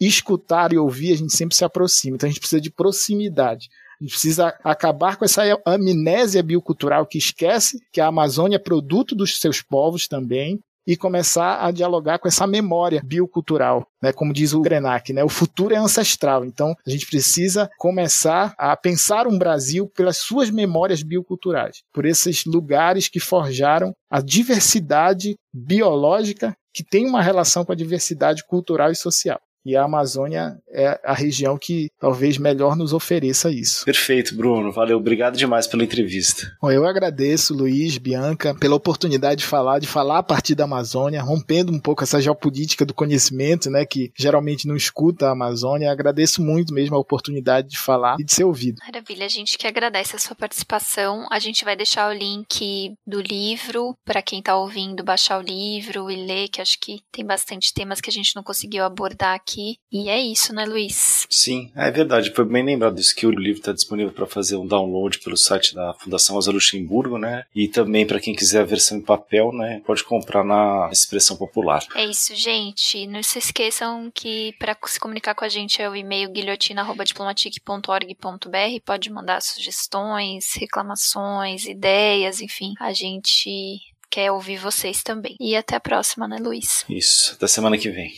Escutar e ouvir a gente sempre se aproxima. Então a gente precisa de proximidade. A gente precisa acabar com essa amnésia biocultural que esquece que a Amazônia é produto dos seus povos também e começar a dialogar com essa memória biocultural, né? Como diz o Grenac, né? O futuro é ancestral. Então, a gente precisa começar a pensar um Brasil pelas suas memórias bioculturais, por esses lugares que forjaram a diversidade biológica que tem uma relação com a diversidade cultural e social. E a Amazônia é a região que talvez melhor nos ofereça isso. Perfeito, Bruno. Valeu. Obrigado demais pela entrevista. Bom, eu agradeço, Luiz, Bianca, pela oportunidade de falar, de falar a partir da Amazônia, rompendo um pouco essa geopolítica do conhecimento, né, que geralmente não escuta a Amazônia. Agradeço muito mesmo a oportunidade de falar e de ser ouvido. Maravilha, a gente que agradece a sua participação. A gente vai deixar o link do livro para quem está ouvindo baixar o livro e ler, que acho que tem bastante temas que a gente não conseguiu abordar aqui aqui. E é isso, né, Luiz? Sim, é verdade. Foi bem lembrado disso que o livro está disponível para fazer um download pelo site da Fundação Rosa Luxemburgo, né? E também para quem quiser a versão em papel, né? Pode comprar na Expressão Popular. É isso, gente. Não se esqueçam que para se comunicar com a gente é o e-mail guilhotina@diplomatic.org.br. Pode mandar sugestões, reclamações, ideias, enfim. A gente quer ouvir vocês também. E até a próxima, né, Luiz? Isso, até semana que vem.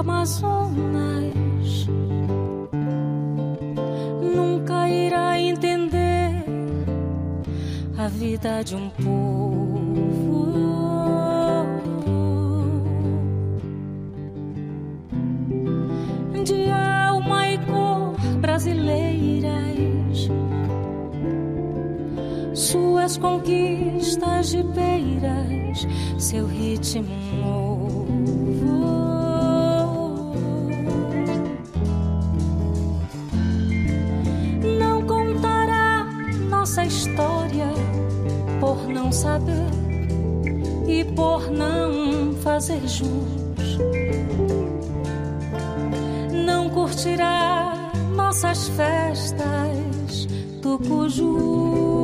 Amazonas. Nunca irá entender a vida de um povo. De alma e cor brasileiras, suas conquistas de beiras, seu ritmo não saber e por não fazer jus. Não curtirá nossas festas do cujo.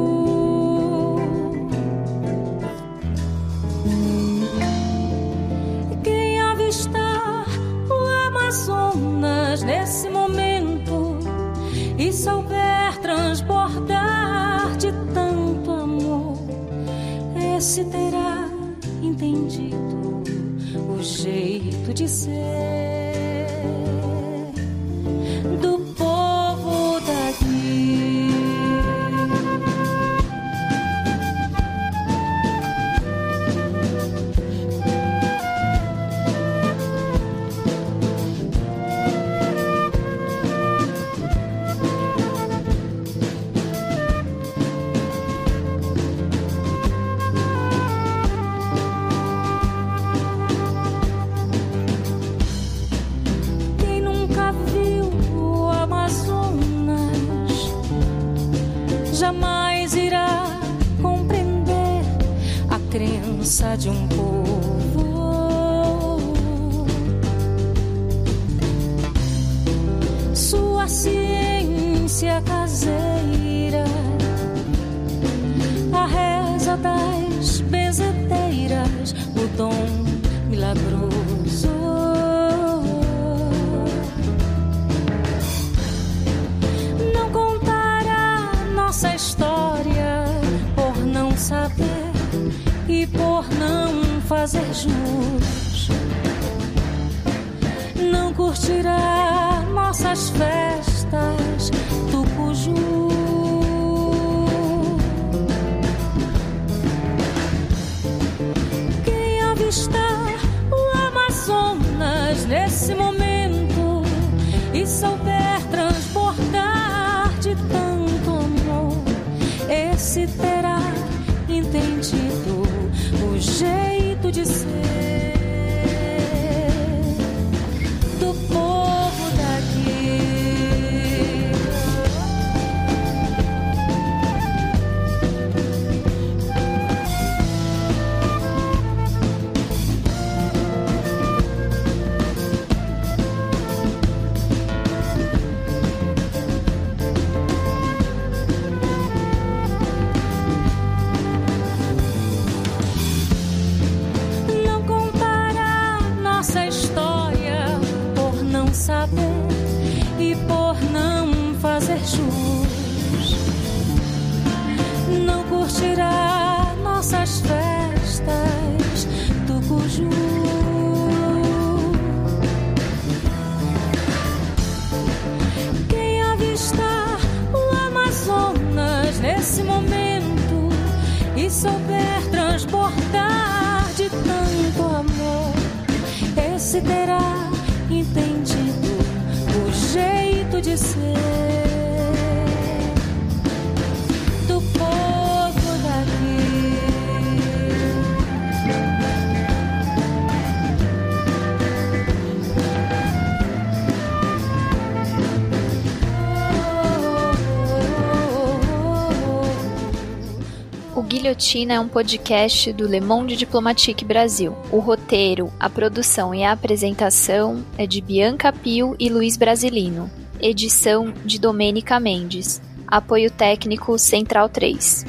Jeito de ser. Amazonas nesse Guilhotina é um podcast do Le Monde Diplomatique Brasil. O roteiro, a produção e a apresentação é de Bianca Pio e Luiz Brasilino. Edição de Domênica Mendes. Apoio técnico Central 3.